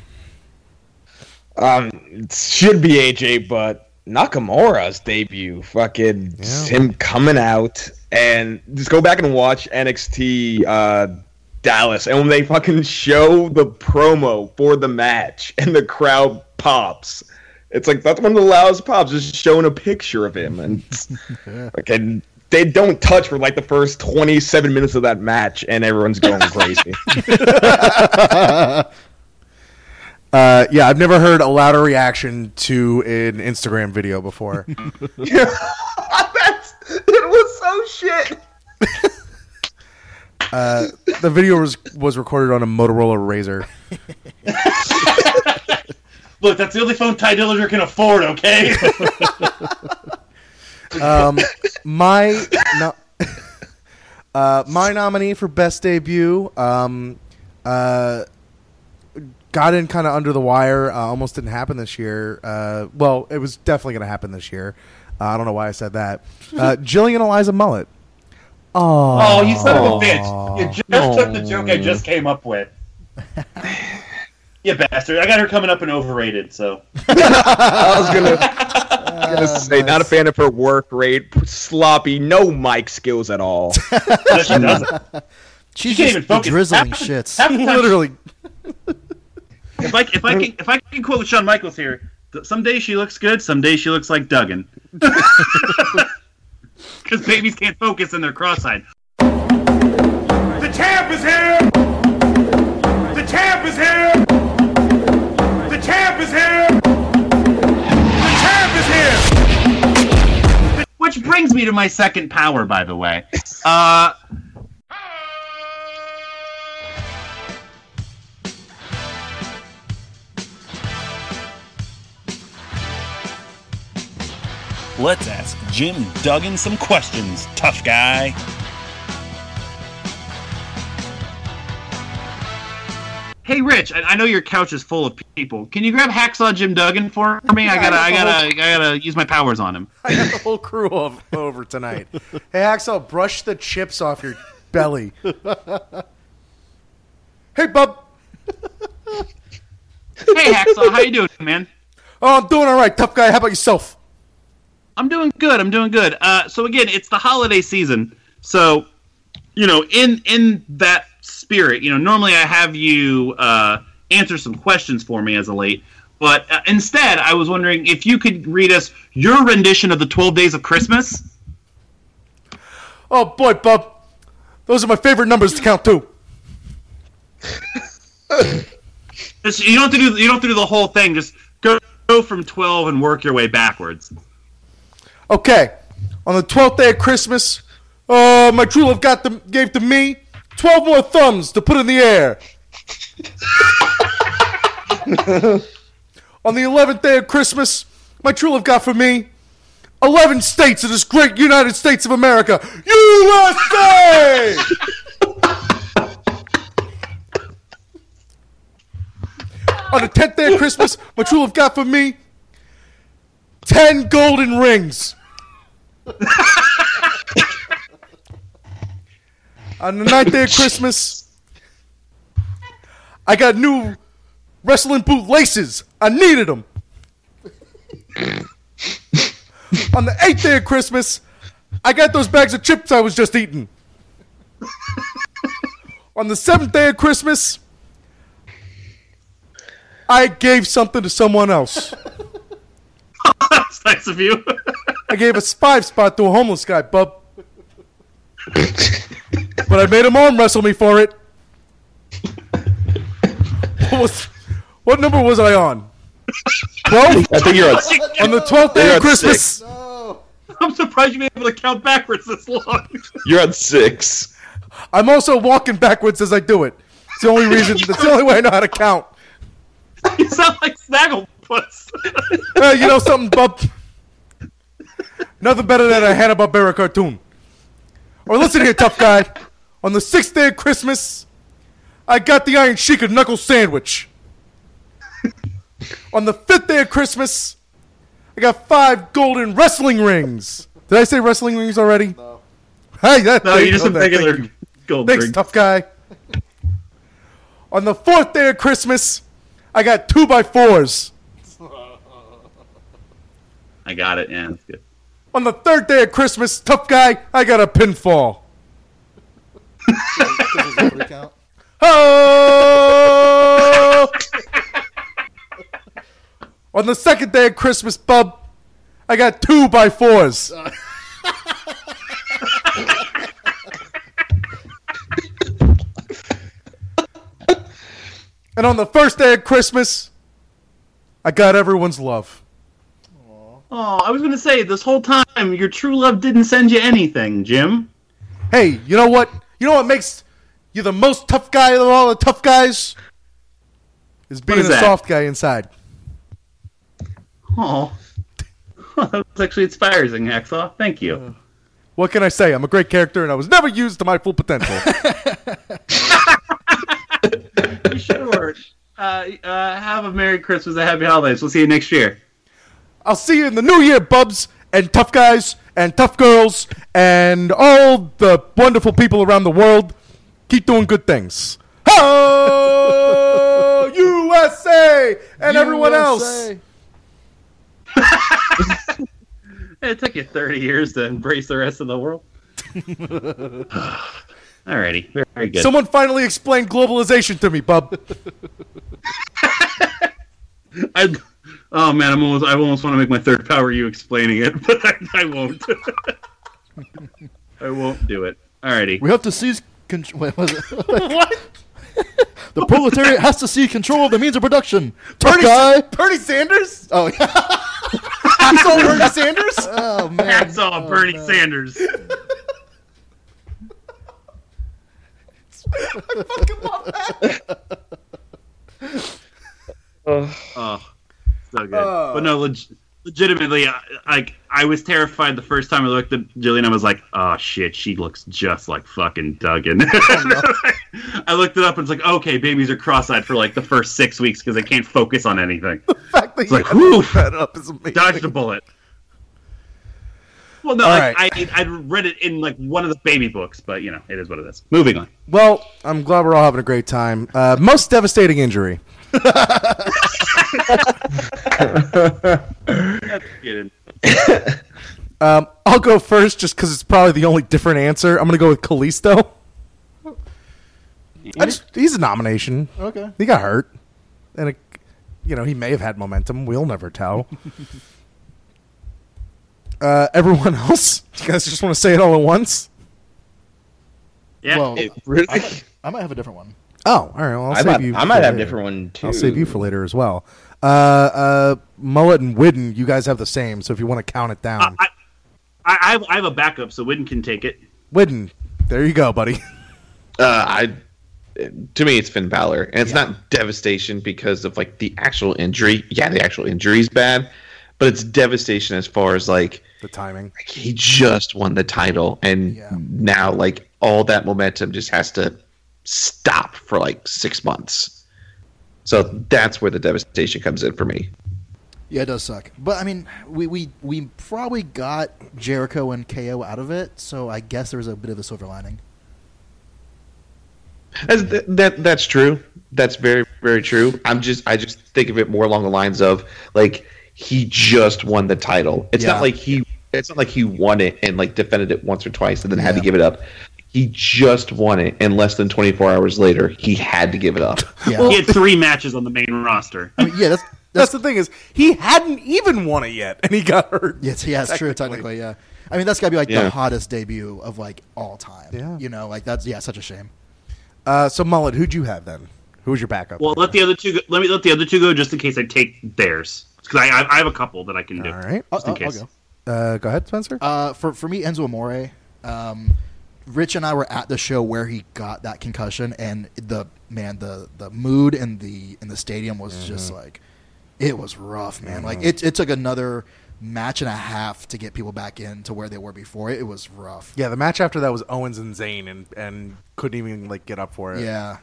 Um, it should be AJ, but Nakamura's debut, fucking Yeah. him coming out and just go back and watch NXT uh, Dallas, and when they fucking show the promo for the match and the crowd pops, it's like that's one of the loudest pops, just showing a picture of him, and like and they don't touch for like the first twenty seven minutes of that match, and everyone's going crazy. Uh, yeah, I've never heard a louder reaction to an Instagram video before. That's, it was so shit. Uh, the video was was recorded on a Motorola Razor. Look, that's the only phone Tye Dillinger can afford. Okay. Um, my no, uh, my nominee for best debut um, uh, got in kind of under the wire. Uh, almost didn't happen this year. Uh, well, it was definitely going to happen this year. Uh, I don't know why I said that. Uh, Jillian Eliza Mullet. Oh, oh, you son of a bitch! You just took the joke I just came up with. you bastard! I got her coming up and overrated. So I was gonna, gonna ah, say, not a fan of her work rate, sloppy, no mic skills at all. she doesn't. She's She can't just even focus. drizzling Half shits. half time- literally. If I if I can if I can quote Shawn Michaels here, th- some days she looks good, some days she looks like Duggan. Because babies can't focus and they're cross-eyed. The champ is here! The champ is here! The champ is here! Which brings me to my second power, by the way. Uh, Let's ask Jim Duggan some questions, tough guy. hey, Rich, I, I know your couch is full of people. Can you grab Hacksaw Jim Duggan for me? I gotta, I gotta, I gotta use my powers on him. I got the whole crew of, over tonight. Hey, Axel, brush the chips off your belly. hey, bub. Hey, Hacksaw, how you doing, man? Oh, I'm doing all right, tough guy. How about yourself? I'm doing good. I'm doing good. Uh, so again, it's the holiday season. So, you know, in in that spirit, you know, normally I have you uh, answer some questions for me as a late, but uh, instead, I was wondering if you could read us your rendition of the Twelve Days of Christmas. Oh boy, bub. Those are my favorite numbers to count too. Just, you don't have to do you don't have to do the whole thing. Just go go from twelve and work your way backwards. Okay, on the twelfth day of Christmas, uh, my true love got them gave to me twelve more thumbs to put in the air. on the eleventh day of Christmas, my true love got for me eleven states of this great United States of America, USA. on the tenth day of Christmas, my true love got for me ten golden rings. On the ninth day of Christmas, I got new wrestling boot laces. I needed them. On the eighth day of Christmas, I got those bags of chips I was just eating. On the seventh day of Christmas, I gave something to someone else. That's nice of you. I gave a five spot to a homeless guy, bub. but I made him arm wrestle me for it. What, was, what number was I on? Twelve. I think you're on. On the twelfth day of Christmas. six. I'm surprised you were able to count backwards this long. You're on six. I'm also walking backwards as I do it. It's the only reason. That's the only way I know how to count. You sound like Snagglepuss. Uh, you know something, Bub? Nothing better than a Hanna Barbera cartoon. Or listen here, tough guy. On the sixth day of Christmas, I got the Iron Sheik a knuckle sandwich. On the fifth day of Christmas, I got five golden wrestling rings. Did I say wrestling rings already? No. Hey, that no, thank- you're just a oh, that- thank regular you. gold Thanks, ring. tough guy. On the fourth day of Christmas, I got two by fours. I got it. Yeah, that's good. On the third day of Christmas, tough guy, I got a pinfall. Count. Oh! On the second day of Christmas, bub, I got two by fours. and on the first day of Christmas, I got everyone's love. Oh, I was gonna say this whole time your true love didn't send you anything, Jim. Hey, you know what? You know what makes you the most tough guy of all the tough guys? Is being is a that? soft guy inside. Oh, that's actually inspiring, Hacksaw. Thank you. What can I say? I'm a great character, and I was never used to my full potential. sure. Uh, uh, have a Merry Christmas and Happy Holidays. We'll see you next year. I'll see you in the new year, bubs, and tough guys, and tough girls, and all the wonderful people around the world. Keep doing good things. Oh, USA, and everyone else. USA. It took you 30 years to embrace the rest of the world. Alrighty, very, very good. Someone finally explained globalization to me, bub. I, oh man, I'm almost, I almost want to make my third power you explaining it, but I, I won't. I won't do it. Alrighty. We have to seize. control. wait, was it? what? the proletariat has to seize control of the means of production. Tough Bernie, guy. Bernie Sanders? Oh, yeah. You saw Bernie Sanders? oh man. That's all, Oh, Bernie man. Sanders. Oh, so good. But no, leg- legitimately, I, I I was terrified the first time I looked at Jillian. I was like, oh shit, she looks just like fucking Duggan. I looked it up and it's like, okay, babies are cross-eyed for like the first six weeks because they can't focus on anything. The fact that It's like, you had to that up is amazing. Dodged a bullet. Well, no, All I, right. I I read it in like one of the baby books, but you know, it is what it is. Moving on. Well, I'm glad we're all having a great time. Uh, most devastating injury. Get in. Um, I'll go first just because it's probably the only different answer. I'm going to go with Kalisto. I just, he's a nomination. Okay. He got hurt. And, it, you know, he may have had momentum. We'll never tell. uh, everyone else? You guys just want to say it all at once? Yeah. Well, It really? I, might- I might have a different one. Oh, all right. Well, I'll I save might, you. I might have a different one too. I'll save you for later as well. Uh, uh, Mullet and Whitten, you guys have the same. So if you want to count it down, I, I, I have, I have a backup, so Whitten can take it. Whitten, there you go, buddy. Uh, I, to me, it's Finn Balor, and it's not devastation because of like the actual injury. Yeah, the actual injury is bad, but it's devastation as far as like the timing. like, he just won the title, and Yeah. now like all that momentum just has to stop for like six months. So that's where the devastation comes in for me. Yeah, it does suck. But I mean, we we, we probably got Jericho and KO out of it, so I guess there was a bit of a silver lining. As th- that that's true. That's very very true. I'm just I just think of it more along the lines of like he just won the title. It's Yeah. not like he it's not like he won it and like defended it once or twice and then had to give it up. He just won it, and less than 24 hours later, he had to give it up. Yeah, He had three matches on the main roster. I mean, yeah, that's That's that's the thing is he hadn't even won it yet, and he got hurt. yes, yeah, it's true. Technically, yeah. I mean, that's got to be like Yeah. the hottest debut of like all time. Yeah. you know, like that's yeah, such a shame. Uh, so Mullet, who'd you have then? Who was your backup? Well, let the other two. Go, let me let the other two go just in case I take theirs because I, I I have a couple that I can do. All right. I'll, in I'll- I'll go. Uh, go ahead, Spencer. Uh, for for me, Enzo Amore. Um, Rich and I were at the show where he got that concussion, and the man, the the mood in the in the stadium was just Mm-hmm. like, it was rough, man. Like it it took another match and a half to get people back in to where they were before. It, was rough. Yeah, the match after that was Owens and Zayn, and and couldn't even like get up for it. Yeah.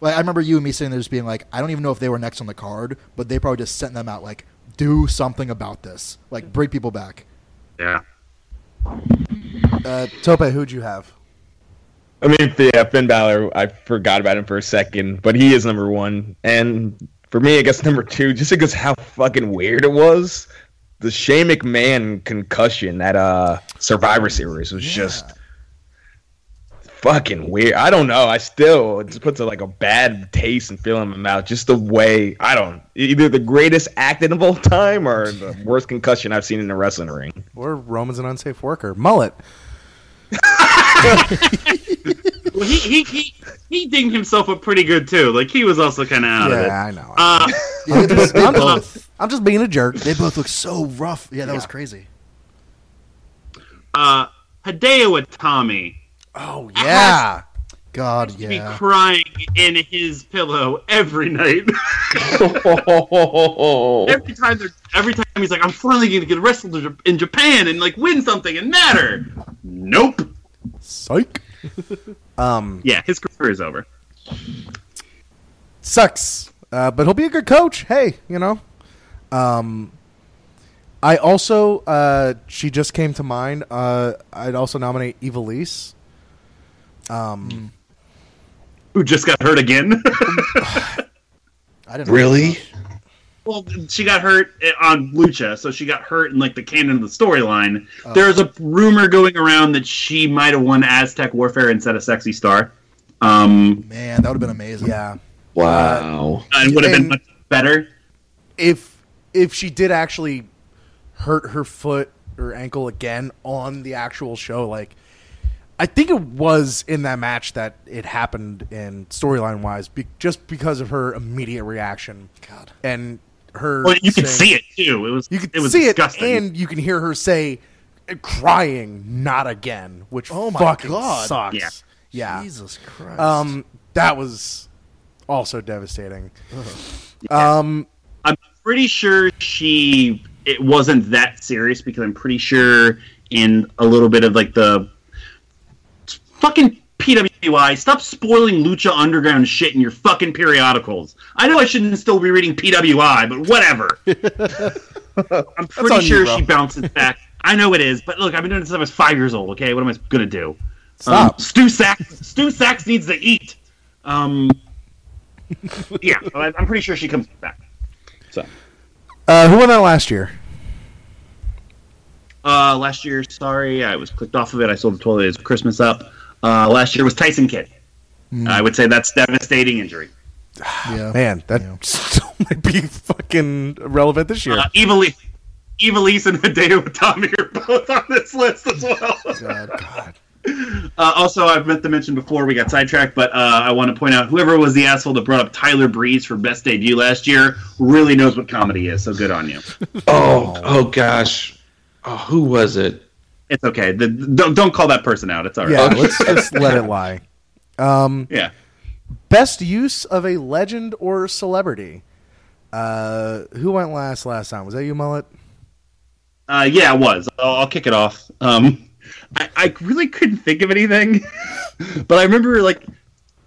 Like I remember you and me sitting there just being like, I don't even know if they were next on the card, but they probably just sent them out like, do something about this, like bring people back. Yeah. Uh, Tope, who'd you have? I mean, yeah, Finn Balor. I forgot about him for a second, but he is number one. And for me, I guess number two, just because how fucking weird it was. The Shane McMahon concussion at uh Survivor Series was just fucking weird. I don't know. I still it just puts a, like a bad taste and feel in my mouth. Just the way I don't either the greatest acting of all time or the worst concussion I've seen in a wrestling ring. Or Roman's an unsafe worker. Mullet. Well, he he he he dinged himself up pretty good too. Like he was also kind of out of it. Yeah, I know. Uh, Yeah, they both, they I'm, just, I'm just being a jerk. they both look so rough. Yeah, that was crazy. uh, Hideo Itami Oh yeah. God, to be crying in his pillow every night. every time every time he's like, I'm finally gonna get wrestled in Japan and like win something and matter. Nope. Psych. um, Yeah, his career is over. sucks. Uh, but he'll be a good coach. Hey, you know. Um, I also uh, she just came to mind. Uh, I'd also nominate Ivelisse. Um, Who just got hurt again? I didn't Really? well, she got hurt eh, on Lucha, so she got hurt in like the canon of the storyline. There's a rumor going around that she might have won Aztec Warfare instead of Sexy Star. Um, Man, that would have been amazing. yeah. Wow. it would have been much better. If if she did actually hurt her foot or ankle again on the actual show, like I think it was in that match that it happened in storyline wise, be- just because of her immediate reaction. God. and her. Well, you could see it too. It was You could it was see disgusting. it, and you can hear her say, "Crying, not again," which Oh my fucking God. sucks. Yeah. yeah. Jesus Christ. Um, that was also devastating. Um, I'm pretty sure she it wasn't that serious because I'm pretty sure in a little bit of like the fucking PWI, stop spoiling Lucha Underground shit in your fucking periodicals. I know I shouldn't still be reading PWI, but whatever. I'm pretty on you, sure she bounces back. I know it is, but look, I've been doing this since I was five years old. Okay, what am I gonna do? Stop. Um, Stu Saks. Stu Saks needs to eat. Um, yeah, I'm pretty sure she comes back. So. uh, who won that last year? Uh, last year, sorry, I was clicked off of it. I sold the toilet as Christmas up. Uh, last year was Tyson Kidd. I would say that's devastating injury. yeah. Man, that Yeah. still might be fucking relevant this year. Uh, Ivelisse, Ivelisse and Hideo Itami are both on this list as well. God. Uh, also, I've meant to mention before we got sidetracked, but uh, I want to point out whoever was the asshole that brought up Tyler Breeze for best debut last year really knows what comedy is. So good on you. Oh, oh gosh. Oh, who was it? It's okay. The, don't don't call that person out. It's all right. yeah, let's just let it lie. Um, Yeah. best use of a legend or celebrity. Uh, who went last last time? Was that you, Mullet? Uh, yeah, it was. I'll, I'll kick it off. Um, I, I really couldn't think of anything, but I remember like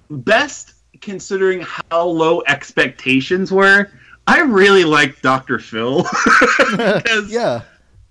best considering how low expectations were. I really liked Dr. Phil. Yeah.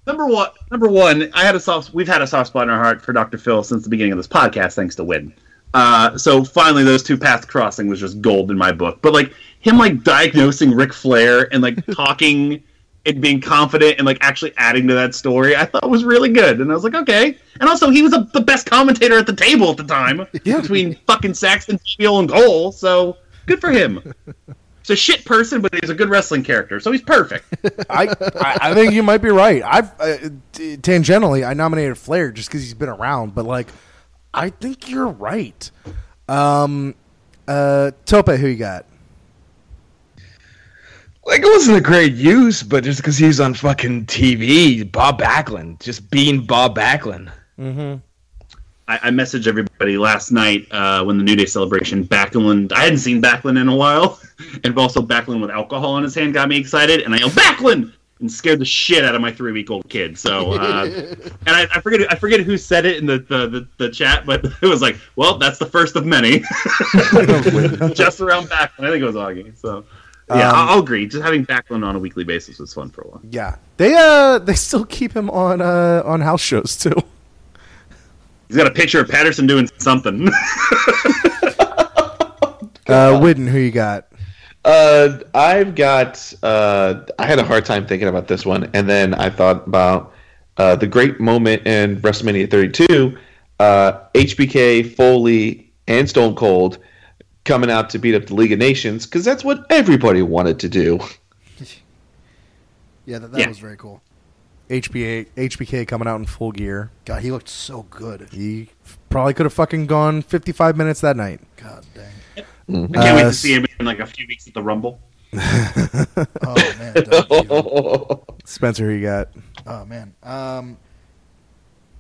Number one, number one, I had a soft. We've had a soft spot in our heart for Dr. Phil since the beginning of this podcast, thanks to Win. Uh, so finally, those two paths crossing was just gold in my book. But like him, like diagnosing Ric Flair and like talking and being confident and like actually adding to that story, I thought was really good. And I was like, okay. And also, he was a, the best commentator at the table at the time between fucking Saxton, Spiel, and Cole. So good for him. He's a shit person, but he's a good wrestling character, so he's perfect. I, I I think you might be right. I've uh, t- tangentially I nominated Flair just because he's been around, but like I think you're right. Um, uh, Tope, who you got? Like it wasn't a great use, but just because he's on fucking TV, Bob Backlund, just being Bob Backlund. I, I messaged everybody last night uh, when the New Day celebration. Backlund, I hadn't seen Backlund in a while, and also Backlund with alcohol in his hand got me excited, and I yelled Backlund and scared the shit out of my three week old kid. So, uh, and I, I forget I forget who said it in the, the, the, the chat, but it was like, well, that's the first of many. Just around Backlund, I think it was Augie. So. Yeah, Um, I'll I'll agree. Just having Backlund on a weekly basis was fun for a while. Yeah, they uh they still keep him on uh on house shows too. He's got a picture of Patterson doing something. Uh, Whitten, who you got? Uh, I've got. Uh, I had a hard time thinking about this one, and then I thought about uh, the great moment in WrestleMania 32. Uh, HBK, Foley, and Stone Cold coming out to beat up the League of Nations because that's what everybody wanted to do. Yeah, that, that Yeah. was very cool. HBA HBK coming out in full gear. God, he looked so good. He probably could have fucking gone 55 minutes that night. God dang. I can't wait Uh, to see him in like a few weeks at the Rumble. Oh man. Spencer, who you got? Oh man. Um.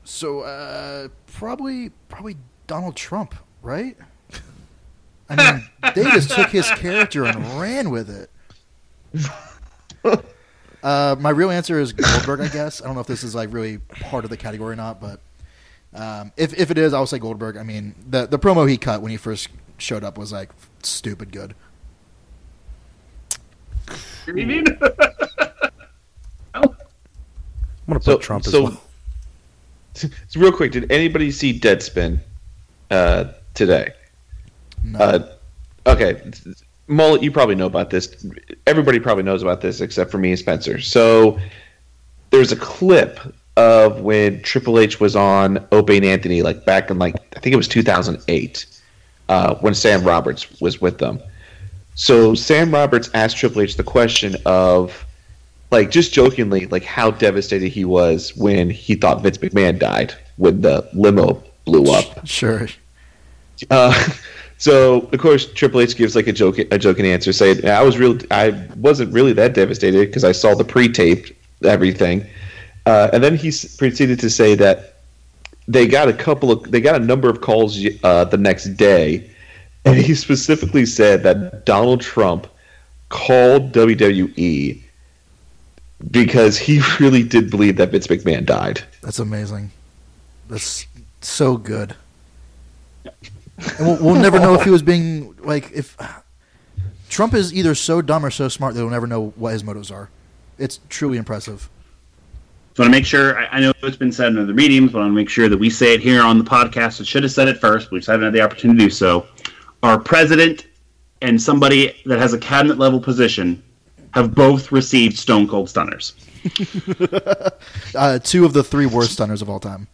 So uh, probably probably Donald Trump, right? I mean, they just took his character and ran with it. Uh, my real answer is Goldberg, I guess. I don't know if this is like really part of the category or not, but um, if if it is, I'll say Goldberg. I mean, the the promo he cut when he first showed up was like stupid good. You mean? I'm gonna put So, Trump as so, well. so real quick, did anybody see Deadspin uh, today? No. Uh, okay, Mullet, you probably know about this. Everybody probably knows about this except for me and Spencer. So there's a clip of when Triple H was on Opie and Anthony, like back in like I think it was 2008, uh, when Sam Roberts was with them. So Sam Roberts asked Triple H the question of, like, just jokingly, like how devastated he was when he thought Vince McMahon died when the limo blew up. sure. Uh, so of course Triple H gives like a joke, a joking answer, saying, "I was real, I wasn't really that devastated because I saw the pre-taped everything," uh, and then he s- proceeded to say that they got a couple of, they got a number of calls uh, the next day, and he specifically said that Donald Trump called WWE because he really did believe that Vince McMahon died. That's amazing. That's so good. And we'll, we'll never know if he was being like if Trump is either so dumb or so smart that we'll never know what his motives are. It's truly impressive. So I want to make sure. I, I know it's been said in other meetings, but I want to make sure that we say it here on the podcast. I should have said it first. but We just haven't had the opportunity to do so. Our president and somebody that has a cabinet level position have both received Stone Cold Stunners. Uh, two of the three worst stunners of all time.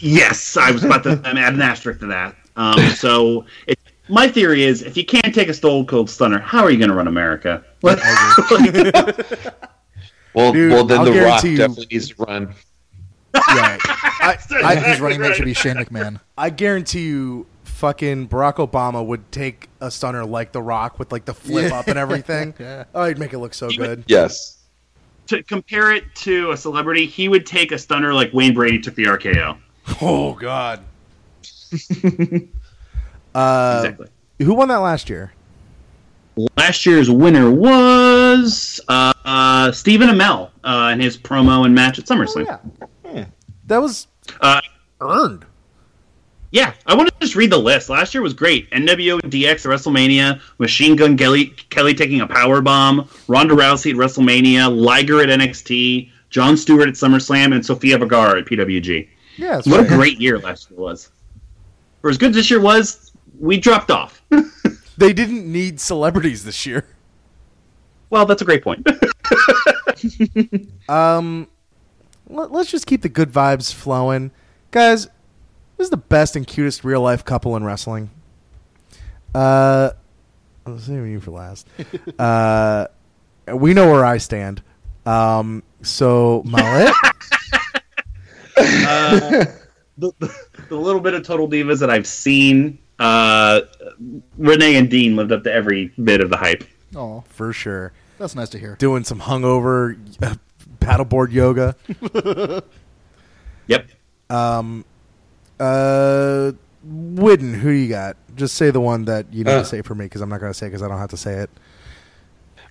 Yes, I was about to add an asterisk to that. Um, so it, my theory is, if you can't take a Stone Cold Stunner, how are you going to run America? Well, Dude, well, then I'll The Rock you- definitely needs to run. Yeah, I, I think his running mate should be Shane McMahon. I guarantee you, fucking Barack Obama would take a stunner like The Rock with like the flip up and everything. Yeah. Oh, he'd make it look so He would- good. Yes. to compare it to a celebrity, he would take a stunner like Wayne Brady took the RKO. Oh God. uh, exactly. who won that last year? Last year's winner was uh, uh, Stephen Amell uh, in his promo and match at SummerSlam. yeah. That was Uh, earned. yeah, I want to just read the list. Last year was great. NWO DX at WrestleMania, Machine Gun Kelly, Kelly taking a power bomb, Ronda Rousey at WrestleMania, Liger at NXT, Jon Stewart at SummerSlam, and Sofia Vergara at PWG. Yeah, What a great year last year was. For as good as this year was, we dropped off. They didn't need celebrities this year. well, that's a great point. Um, let, us just keep the good vibes flowing, guys. This is the best and cutest real life couple in wrestling. Uh, I'm saving you for last. uh, we know where I stand. Um, so Mullet, uh, the, the, the little bit of Total Divas that I've seen, uh, Renee and Dean lived up to every bit of the hype. Oh, for sure, that's nice to hear. doing some hungover uh, paddleboard yoga. Yep. Um, Uh, Whitten, who you got? Just say the one that you need Uh. to say for me because I'm not going to say because I don't have to say it.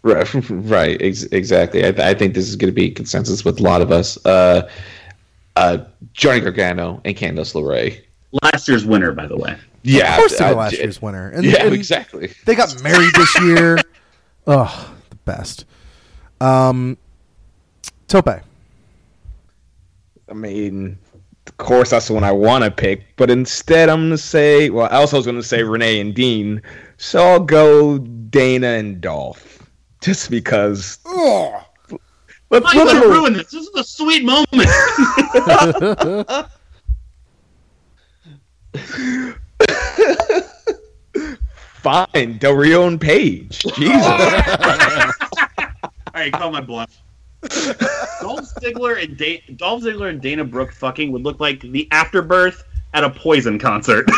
Right, right, ex- exactly. I, I think this is going to be consensus with a lot of us. Uh, uh, Johnny Gargano and Candice LeRae. Last year's winner, by the way. Yeah, of course, they I- were last I- year's winner. And, yeah, and exactly. They got married this year. oh, the best. Um, Tope. I mean, of course, that's the one I want to pick, but instead, I'm going to say, well, I also was going to say Renee and Dean, so I'll go Dana and Dolph. Just because. Let's, Why let's you gonna ruin this? This is a sweet moment. Fine, Del Rio and Paige. Jesus. All right, call my bluff. Dolph Ziggler and da- Dolph Ziggler and Dana Brooke fucking would look like the afterbirth at a Poison concert.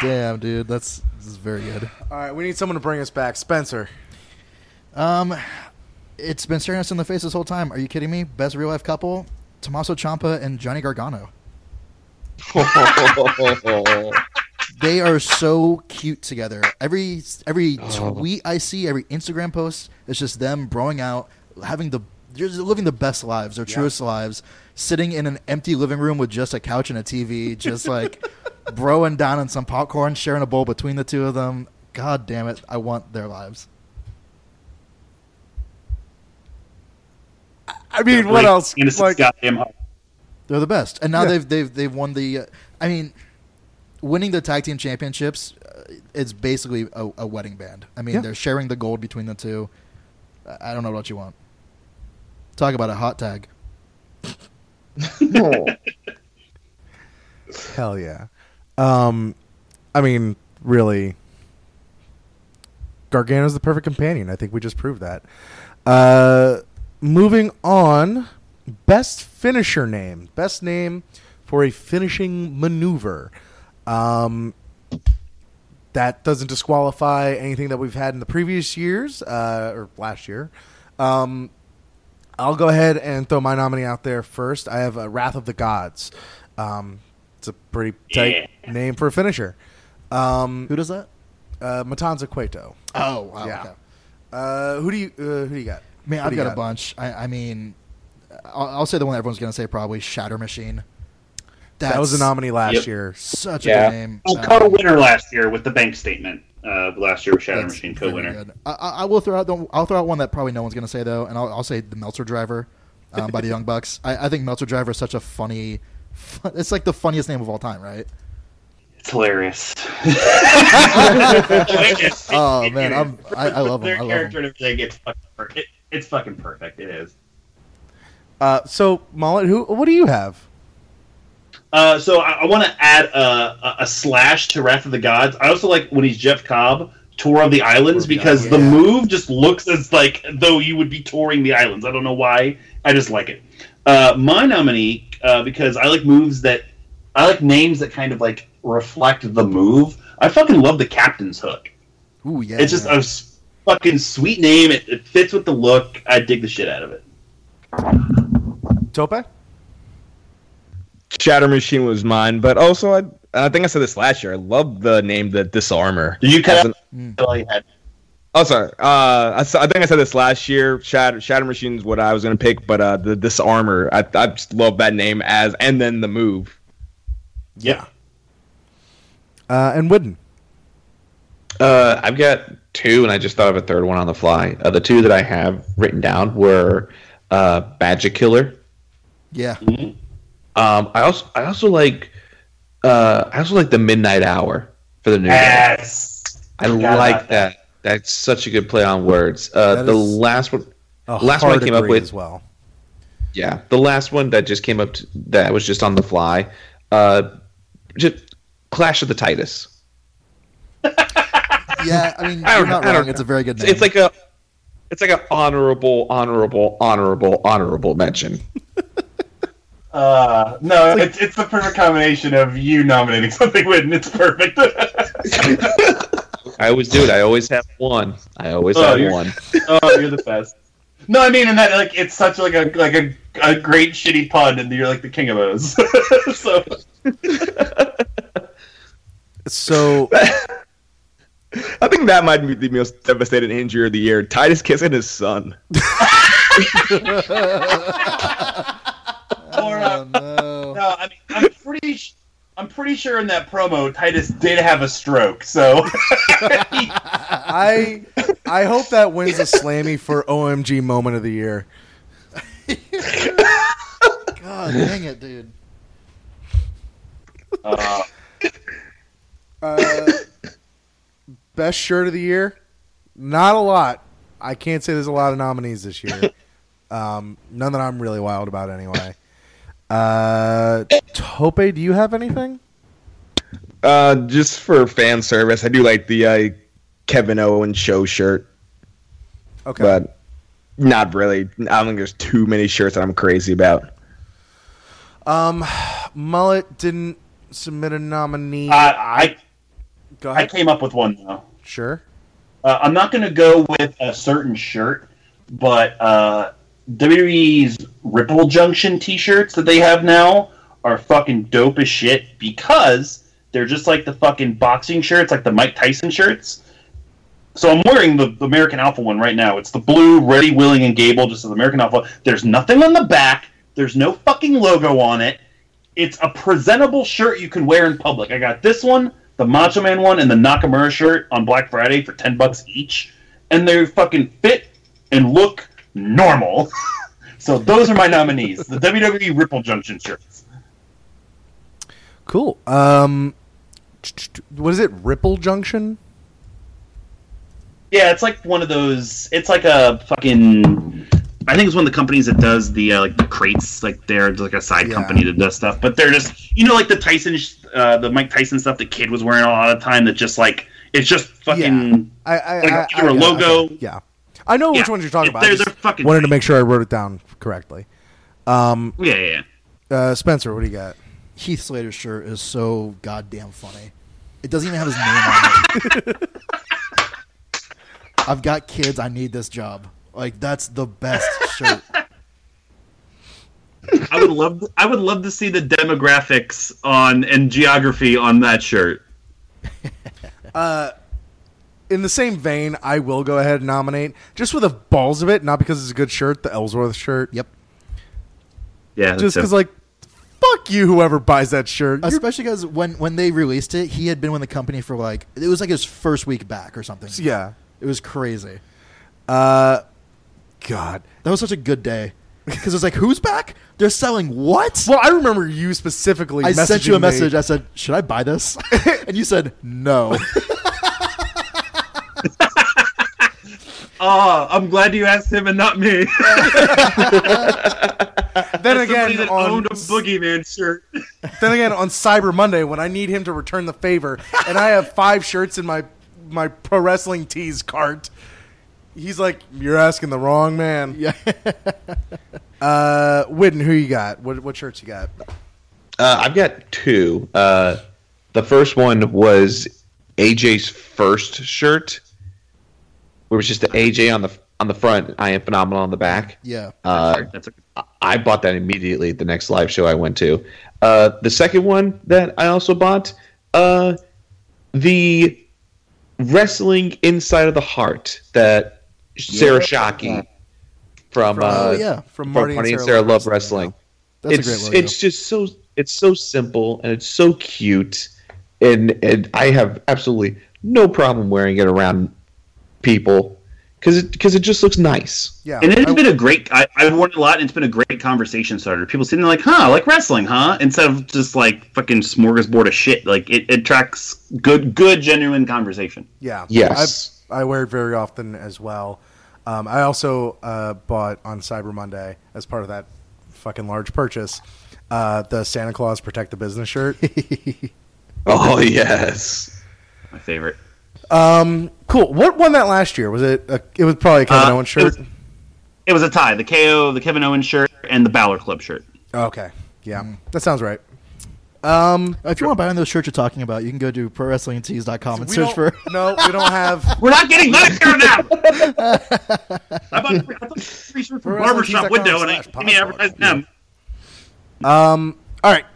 Damn, dude, that's this is very good. All right, we need someone to bring us back. Spencer. Um, it's been staring us in the face this whole time. Are you kidding me? Best real life couple: Tommaso Ciampa and Johnny Gargano. They are so cute together. Every every tweet I see, every Instagram post, it's just them broing out, having the just living the best lives, their truest lives, sitting in an empty living room with just a couch and a TV, just like broing down on some popcorn, sharing a bowl between the two of them. God damn it, I want their lives. I mean, what else? Innocent Like, goddamn. They're the best, and now Yeah. they've they've they've won the. Uh, I mean, winning the tag team championships, uh, it's basically a, a wedding band. I mean, Yeah. they're sharing the gold between the two. I- I don't know what you want. Talk about a hot tag. hell yeah. Um, I mean, really, Gargano's the perfect companion. I think we just proved that. Uh, moving on, best finisher name, best name for a finishing maneuver. Um, that doesn't disqualify anything that we've had in the previous years uh, or last year. Um, I'll go ahead and throw my nominee out there first. I have uh, Wrath of the Gods. Um, it's a pretty tight name for a finisher. Um, Who does that? uh, Matanza Cueto. Oh, wow. Yeah. okay. Uh, who do you uh, who do you got? Man, What I've do you got, a bunch. I, I mean, I'll, I'll say the one everyone's going to say probably Shatter Machine. that was a nominee last Yep. year. Such Yeah. a good name. Well, Um, co-winner last year with the bank statement. Uh, last year with Shatter That's Machine co-winner. I, I I will throw out. the- I'll throw out one that probably no one's going to say though, and I'll, I'll say the Meltzer Driver um, by the Young Bucks. I, I think Meltzer Driver is such a funny. Fun, it's like the funniest name of all time, right? It's hilarious. Oh, man, I'm- I- I love 'em. Their I love character and everything. It's fucking perfect. It, it's fucking perfect. It is. Uh, so Mullet, who what do you have? Uh, so I, I want to add a, a, a slash to Wrath of the Gods. I also like when he's Jeff Cobb, Tour of the Islands, because the move just looks as like though you would be touring the islands. I don't know why. I just like it. Uh, my nominee, uh, because I like moves that I like names that kind of like reflect the move. I fucking love the Captain's Hook. Ooh, yeah. It's just a s- fucking sweet name. It, it fits with the look. I dig the shit out of it. Tope? Shatter Machine was mine, but also I, I think I said this last year. I love the name the Disarmor. Did you cut As out? an- all you had? Oh, sorry. Uh, I, s- I think I said this last year. Shatter Shatter Machine is what I was gonna pick, but uh, the Disarmor. I I just love that name as and then the move. Yeah. Uh, and Whitten. Uh, I've got two, and I just thought of a third one on the fly. Uh, the two that I have written down were uh, Badger Killer. yeah. Um, I also I also like uh, I also like the Midnight Hour for the new. Yes. I Forgot like about that. That's such a good play on words. Uh, the last one, Last one I came up with- as well. yeah, the last one that just came up to, that was just on the fly. Uh, just Clash of the Titus. Yeah, I mean, I you're don't not know, I wrong. don't It's a very good name. It's like a, it's like an honorable, honorable, honorable, honorable mention. Uh, no, it's, it's the perfect combination of you nominating something with, it's perfect. I always do it. I always have one. I always Oh, have you're- one. oh, you're the best. No, I mean, and that like it's such like a like a a great shitty pun, and you're like the king of those. so So I think that might be the most devastating injury of the year. Titus kissing his son. or, uh, Oh no. no, I mean, I'm pretty. sh- I'm pretty sure in that promo, Titus did have a stroke. So I I hope that wins a Slammy for OMG Moment of the Year. God dang it, dude. uh, Uh, best shirt of the year? Not a lot. I can't say there's a lot of nominees this year. Um, none that I'm really wild about anyway. Uh, Tope, do you have anything? Uh, just for fan service, I do like the uh, Kevin Owens show shirt, Okay. but not really. I don't think there's too many shirts that I'm crazy about. um, Mullet didn't submit a nominee. I, I Go I came up with one though. Sure. Uh, I'm not going to go with a certain shirt, but uh, WWE's Ripple Junction T-shirts that they have now are fucking dope as shit because they're just like the fucking boxing shirts, like the Mike Tyson shirts. So I'm wearing the, the American Alpha one right now. It's the blue, ready, willing, and Gable, just as American Alpha. There's nothing on the back. There's no fucking logo on it. It's a presentable shirt you can wear in public. I got this one, the Macho Man one, and the Nakamura shirt on Black Friday for ten bucks each, and they fucking fit and look normal. so those are my nominees: the WWE Ripple Junction shirts. Cool. Um, what is it? Ripple Junction? Yeah, it's like one of those. It's like a fucking. I think it's one of the companies that does the uh, like the crates. Like they're like a side Yeah. company that does stuff, but they're just you know like the Tyson, sh- uh, the Mike Tyson stuff. The kid was wearing a lot of time. That just like it's just fucking. I, I, Like I, either a I- logo- okay. Yeah. I know which Yeah. ones you're talking It- about. I they're- they're fucking wanted to make sure I wrote it down correctly. Um, Yeah, yeah. yeah. uh, Spencer, what do you got? Heath Slater's shirt is so goddamn funny. It doesn't even have his name on it. I've got kids. I need this job. Like that's the best shirt. I would love. I would love to see the demographics on and geography on that shirt. Uh In the same vein, I will go ahead and nominate just for the balls of it, not because it's a good shirt, the Ellsworth shirt. Yep. Yeah, Just because, like, fuck you, whoever buys that shirt. Especially because when when they released it, he had been with the company for like it was like his first week back or something. yeah. It was crazy. Uh, God. That was such a good day because it's like who's back? They're selling what? Well, I remember you specifically. I sent you a messaging me- message. I said, "Should I buy this?" and you said, "No." Oh, I'm glad you asked him and not me. then Somebody again, that on, owned a boogeyman shirt. then again on Cyber Monday when I need him to return the favor, and I have five shirts in my my pro wrestling tees cart. He's like, "You're asking the wrong man." yeah. Uh, Whitten, who you got? What what shirts you got? Uh, I've got two. Uh, the first one was AJ's first shirt, where it was just the AJ on the on the front, I am phenomenal on the back. Yeah. Uh, That's a, I bought that immediately. The next live show I went to. Uh, the second one that I also bought, uh, the wrestling inside of the heart that Sarah Shockey from, uh, Oh, yeah. From from Marty Marty, and and Sarah Sarah Love Love Wrestling. That's it's a great logo. it's just so it's so simple and it's so cute, and and I have absolutely no problem wearing it around people because it because it just looks nice. Yeah, and it's I- been a great. I, I've worn it a lot, and it's been a great conversation starter. People sitting there like, "Huh, like wrestling, huh?" Instead of just like fucking smorgasbord of shit. Like it, it attracts good, good, genuine conversation. Yeah. Yes. I, I wear it very often as well. Um, I also uh, bought on Cyber Monday as part of that fucking large purchase uh, the Santa Claus Protect the Business shirt. Oh yes. My favorite. um, cool. What won that last year? Was it? A, it was probably a Kevin Uh, Owens it shirt. was- It was a tie: the KO, the Kevin Owens shirt, and the Balor Club shirt. okay. Yeah, that sounds right. Um, If you want to buy one of those shirts you're talking about, you can go to prowrestlingtees.com and search for. no, we don't have. We're not getting money here now. I bought, I bought three shirts from Barbershop Window, and I slash give me advertise them. Um, all right.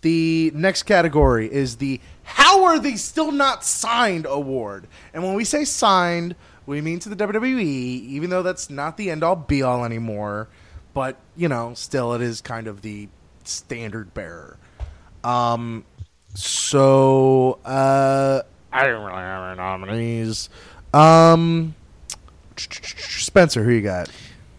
The next category is the How Are They Still Not Signed award. And when we say signed, we mean to the WWE, even though that's not the end all be all anymore. But, you know, still it is kind of the standard bearer. Um, so, uh, I don't really have any nominees. Um, Spencer, who you got?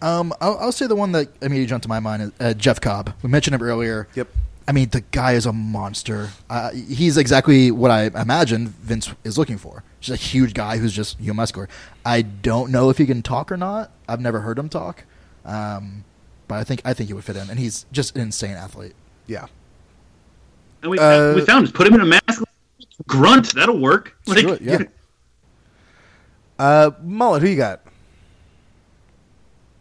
Um, I'll, I'll say the one that immediately jumped to my mind is uh, Jeff Cobb. We mentioned him earlier. Yep. I mean, the guy is a monster. Uh, he's exactly what I imagine Vince is looking for. Just a huge guy who's just you know, muscular. I don't know if he can talk or not. I've never heard him talk, um, but I think I think he would fit in, and he's just an insane athlete. Yeah. And we, Uh, we found just put him in a mask. Grunt, that'll work. Let's it, yeah. Uh, Mullet, who you got?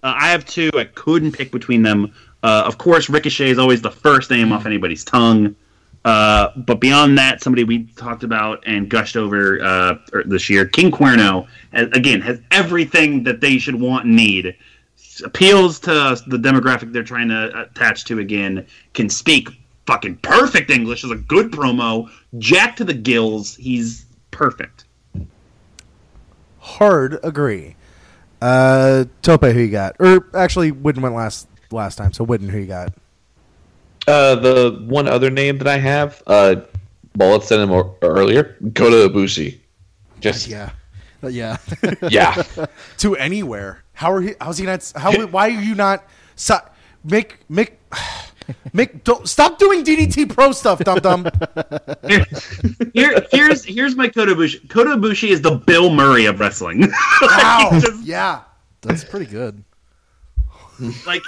Uh, I have two. I couldn't pick between them. Uh, of course, Ricochet is always the first name off anybody's tongue. Uh, but beyond that, somebody we talked about and gushed over uh, er, this year, King Cuerno, has, again, has everything that they should want and need. Appeals to the demographic they're trying to attach to again. Can speak fucking perfect English. Is a good promo. Jack to the gills. He's perfect. Hard agree. Uh, Tope, who you got? Or actually, Whitten went last last time, so Whitten, who you got? Uh, the one other name that I have, uh, Bullet said him or- earlier, Kota Ibushi. Just Yeah, Uh, yeah. yeah. To anywhere. How are he? How's he not? How? why are you not? So, make make make. Don't stop doing DDT Pro stuff, dum dum. Here, here, here's here's my Kota Ibushi. Kota Ibushi is the Bill Murray of wrestling. Wow. He just, yeah. That's pretty good. like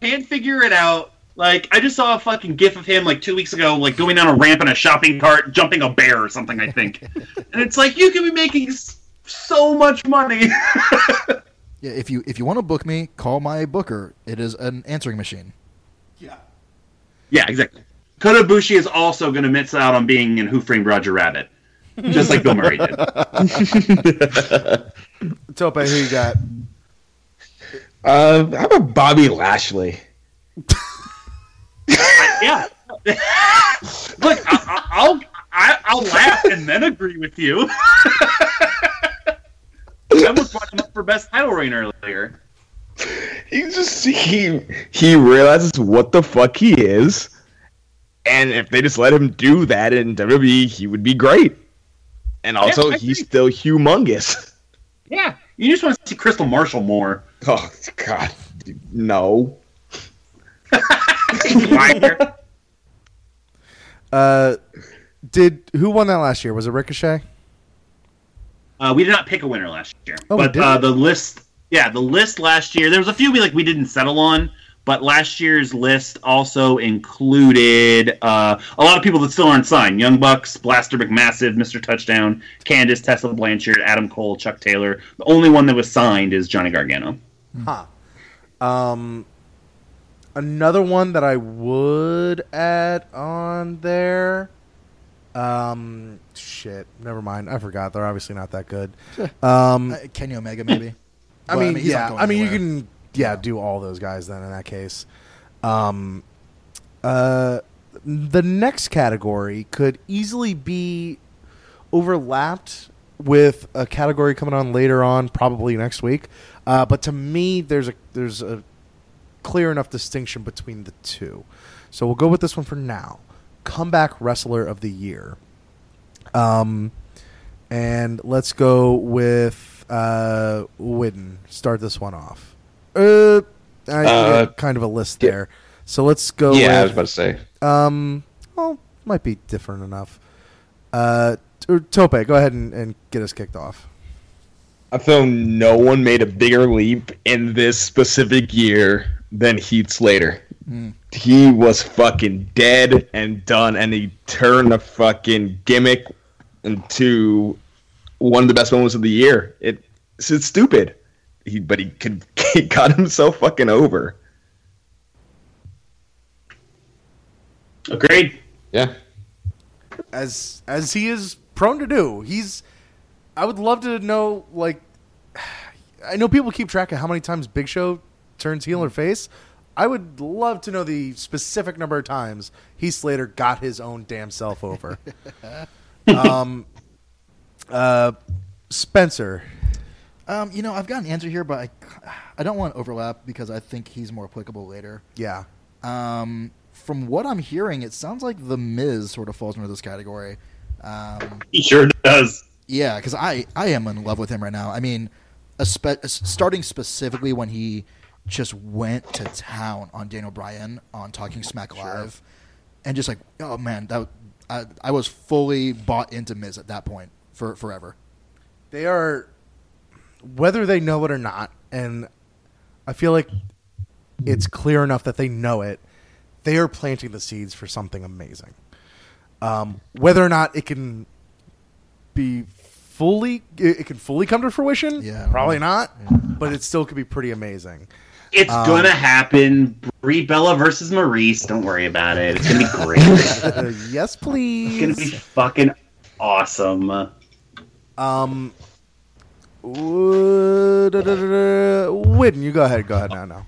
can't figure it out. Like I just saw a fucking gif of him like two weeks ago, like going down a ramp in a shopping cart, jumping a bear or something. I think, and it's like you can be making so much money. Yeah, if you if you want to book me, call my booker. It is an answering machine. Yeah. yeah, exactly. Kota Ibushi is also going to miss out on being in Who Framed Roger Rabbit, just like Bill Murray did. Tope, who you got? Uh, how about Bobby Lashley? yeah. Look, I, I, I'll I, I'll laugh and then agree with you. I almost brought him up for best title reign earlier. He just he he realizes what the fuck he is, and if they just let him do that in WWE, he would be great. And also, I he's agree. still humongous. Yeah, you just want to see Kristal Marshall more. Oh God, no. Uh, did who won that last year? Was it Ricochet? Uh, we did not pick a winner last year, Oh, but didn't? uh, the list, yeah, the list last year. There was a few we like we didn't settle on, but last year's list also included uh, a lot of people that still aren't signed: Young Bucks, Blaster McMassive, Mister Touchdown, Candice, Tessa Blanchard, Adam Cole, Chuck Taylor. The only one that was signed is Johnny Gargano. Huh. Um, another one that I would add on there. Um, shit. Never mind. I forgot. They're obviously not that good. Um, Uh, Kenny Omega, maybe. I mean, yeah. I mean, you anywhere. can, yeah, do all those guys then in that case. Um, uh, the next category could easily be overlapped with a category coming on later on, probably next week. Uh, but to me, there's a there's a clear enough distinction between the two. So we'll go with this one for now. Comeback Wrestler of the Year. Um, and let's go with uh, Whitten. Start this one off. Uh, I Uh, got kind of a list yeah. there. So let's go. yeah, I was about to say. um, well, might be different enough. Uh, T- Tope, go ahead and, and get us kicked off. I feel no one made a bigger leap in this specific year than Heath Slater. He was fucking dead and done, and he turned the fucking gimmick into one of the best moments of the year. It, it's, it's stupid, he, but he could he got himself fucking over. Agreed. Yeah. as as he is prone to do. He's. I would love to know, like, I know people keep track of how many times Big Show turns heel or face. I would love to know the specific number of times Heath Slater got his own damn self over. um, uh, Spencer, Um, you know, I've got an answer here, but I, I don't want to overlap because I think he's more applicable later. yeah, Um, from what I'm hearing, it sounds like the Miz sort of falls into this category. Um, He sure does. yeah, because I I am in love with him right now. I mean, a spe- starting specifically when he just went to town on Daniel Bryan on Talking Smack Live, and just like, oh man, that I, I was fully bought into Miz at that point for forever. they are whether they know it or not, and I feel like it's clear enough that they know it. They are planting the seeds for something amazing. Um, whether or not it can be fully, it it can fully come to fruition. Yeah. probably not, but it still could be pretty amazing. It's Um, gonna happen. Brie Bella versus Maryse. Don't worry about it. It's gonna be great. Uh, yes, please. It's gonna be fucking awesome. Um, Whitten, you go ahead. Go ahead now. Now.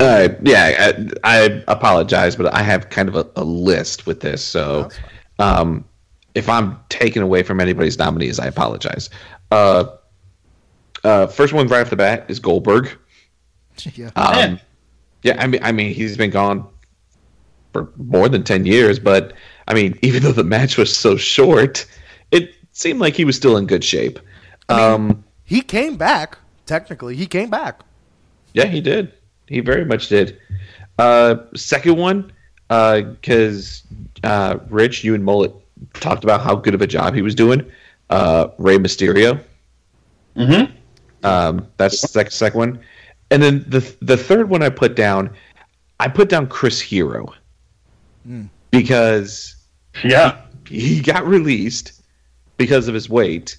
Uh, yeah, I, I apologize, but I have kind of a, a list with this. So, um, if I'm taken away from anybody's nominees, I apologize. Uh, uh, first one right off the bat is Goldberg. yeah. Um, Yeah. yeah, I mean, I mean, he's been gone for more than ten years, but I mean, even though the match was so short, it seemed like he was still in good shape. um, He came back. Technically, he came back. Yeah, he did. He very much did. Uh, second one, because uh, Rich, you and Mullet talked about how good of a job he was doing. Uh, Rey Mysterio. Mm-hmm. Um, that's the sec- second one, and then the the third one I put down, I put down Chris Hero because Yeah. he got released because of his weight.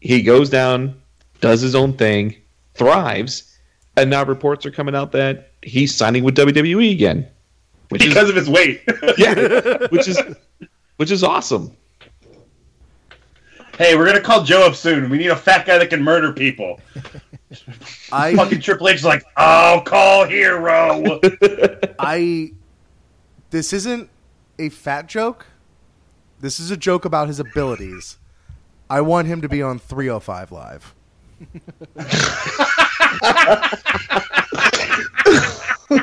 He goes down, does his own thing, thrives, and now reports are coming out that he's signing with WWE again. Which Because of his weight. is yeah, which is which is awesome. hey, we're gonna call Joe up soon. We need a fat guy that can murder people. I Fucking Triple H is like, I'll call Hero. I this isn't a fat joke. This is a joke about his abilities. I want him to be on 305 live.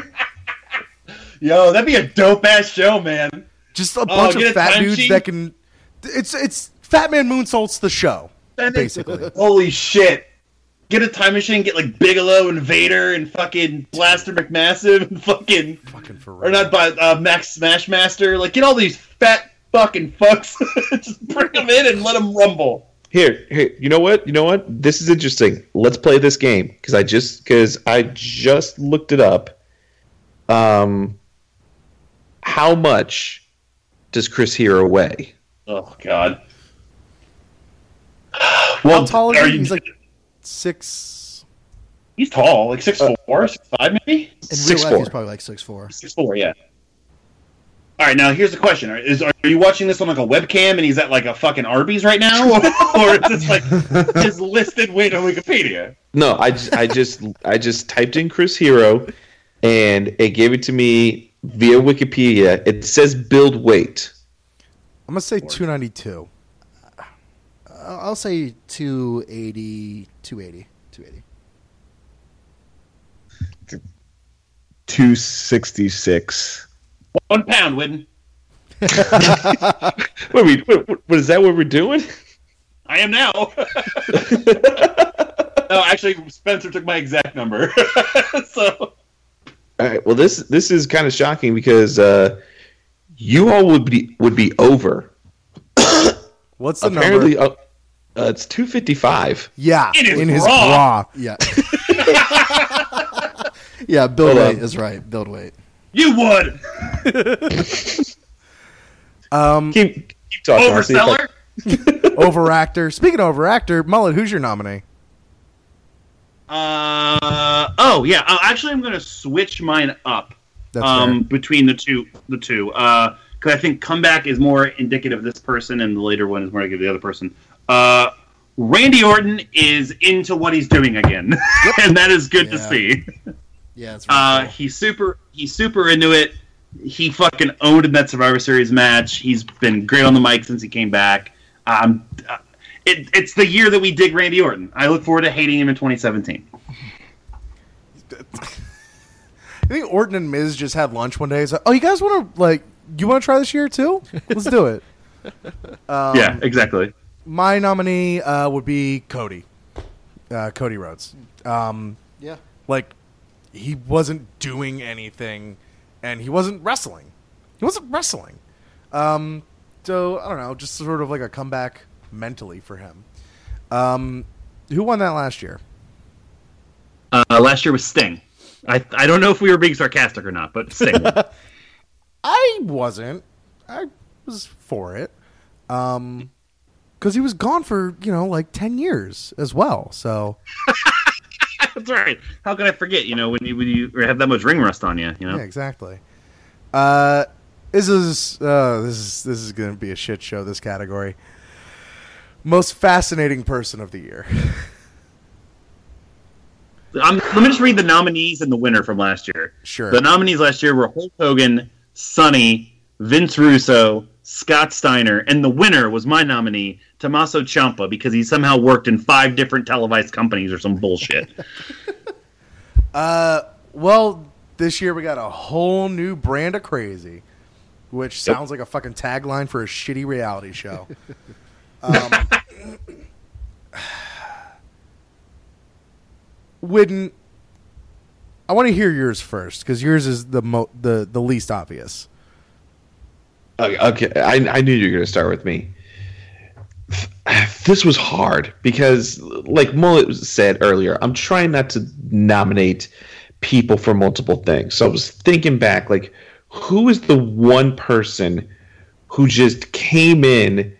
Yo, that'd be a dope ass show, man. Just a bunch get of fat dudes sheet? that can it's it's Fat Man Moonsault's the show. Basically. Holy shit. Get a time machine, get like Bigelow and Vader and fucking Blaster McMassive and fucking Fucking for real. or not by uh, Max Smashmaster. Like get all these fat fucking fucks. Just bring them in and let them rumble. Here, here, you know what? You know what? This is interesting. Let's play this game because I just because I just looked it up. Um, how much does Chris Hero weigh? Oh god. Well, How tall is are he? you- He's like six he's tall, like six four, six five maybe. In Six real life, four. he's probably like six four. Six four, yeah. All right, now here's the question: Are- Is are you watching this on like a webcam and he's at like a fucking Arby's right now, or, or is this like his listed weight on Wikipedia? No, I just, I just I just typed in Chris Hero, and it gave it to me via Wikipedia. It says build weight. I'm gonna say 292. I'll I'll say 280, 280, 280. 266. One pound, Whitten. What, are we, what, what is that? What we're doing? I am now. no, actually, Spencer took my exact number. so All right. Well, this this is kind of shocking because uh, you all would be would be over. What's the Apparently, number? uh, uh, it's two fifty five. Yeah, In his in his bra. bra. Yeah. yeah, build Hold weight on. is right. Build weight. You would Um, Keep keep talking. I'll see overseller. overactor. Speaking of overactor, Mullet, who's your nominee? Uh oh yeah. Uh, actually, I'm gonna switch mine up. That's um, between the two. The two, because I think comeback is more indicative of this person, and the later one is more indicative of the other person. Uh, Randy Orton is into what he's doing again, and that is good to see. Yeah, it's really Uh, cool. he's super. He's super into it. He fucking owned in that Survivor Series match. He's been great on the mic since he came back. Um, uh, it, it's the year that we dig Randy Orton. I look forward to hating him in 2017. I think Orton and Miz just had lunch one day. He's like, "Oh, you guys want to like, you want to try this year too? Let's do it." Um, yeah, exactly. my nominee uh, would be Cody, uh, Cody Rhodes. Um, yeah. like he wasn't doing anything, and he wasn't wrestling. He wasn't wrestling. Um, so I don't know, just sort of like a comeback mentally for him. Um, who won that last year? Uh, last year was Sting. I I don't know if we were being sarcastic or not, but Sting. I wasn't. I was for it. Um, because he was gone for you know like ten years as well. So That's right. How could I forget? You know, when you when you have that much ring rust on you, you know. yeah, exactly. Uh, this is uh, this is this is going to be a shit show. This category. Most fascinating person of the year. Um, let me just read the nominees and the winner from last year. Sure. The nominees last year were Hulk Hogan, Sunny, Vince Russo, Scott Steiner, and the winner was my nominee, Tommaso Ciampa, because he somehow worked in five different televised companies or some bullshit. Uh, well, this year we got a whole new brand of crazy, which sounds like a fucking tagline for a shitty reality show. um, Whitten, I want to hear yours first because yours is the mo- the the least obvious. Okay, okay. I, I knew you were going to start with me. This was hard because, like Mullet said earlier, I'm trying not to nominate people for multiple things. So I was thinking back, like, who is the one person who just came in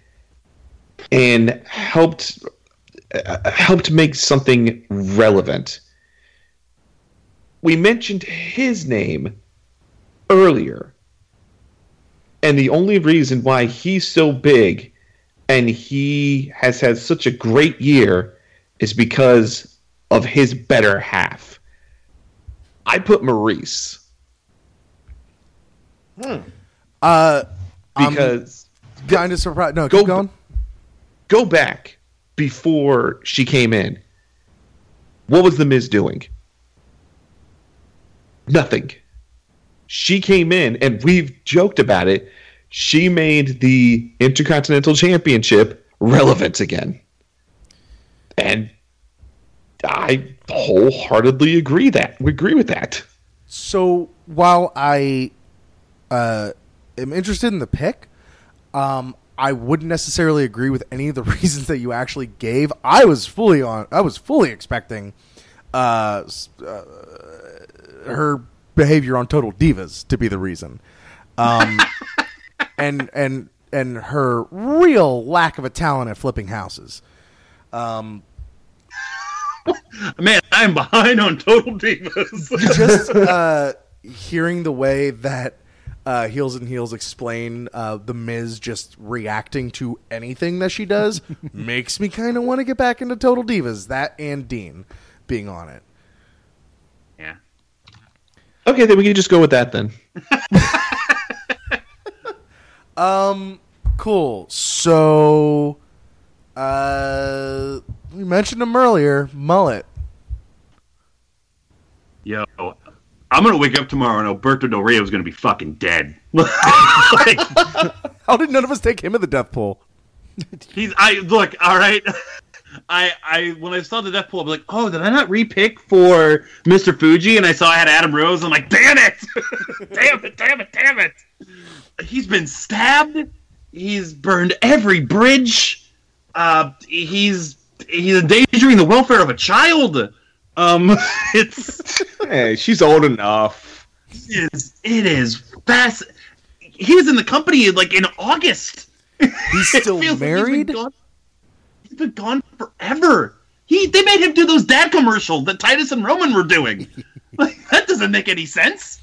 and helped uh, helped make something relevant? We mentioned his name earlier. And the only reason why he's so big and he has had such a great year is because of his better half. I put Maryse Uh, I'm because kind of surprised. No, Go keep going. go back before she came in. What was the Miz doing? Nothing. She came in, and we've joked about it. She made the Intercontinental Championship relevant again. And I wholeheartedly agree that we agree with that. So while I uh, am interested in the pick, um, I wouldn't necessarily agree with any of the reasons that you actually gave. I was fully on. I was fully expecting uh, uh, her behavior on Total Divas to be the reason, um, and and and her real lack of a talent at flipping houses. Um, Man, I'm behind on Total Divas. just uh, hearing the way that uh, Heels and Heels explain uh, the Miz just reacting to anything that she does makes me kind of want to get back into Total Divas. That and Dean being on it. yeah. Okay, then we can just go with that then. Um, cool. So, uh, we mentioned him earlier. Mullet. Yo, I'm gonna wake up tomorrow and Alberto Del Rio is gonna be fucking dead. like, How did none of us take him in the death pool? he's I look all right. I I when I saw the death pool, I was like, oh, did I not repick for Mr. Fuji? And I saw I had Adam Rose. I'm like, damn it, damn it, damn it, damn it. He's been stabbed. He's burned every bridge. Uh, he's he's endangering the welfare of a child. Um, it's Hey, she's old enough. it is it is fast. He was in the company like in August. He's still feels like he's been married. gone- He's been gone forever. He they made him do those dad commercials that Titus and Roman were doing. like that doesn't make any sense.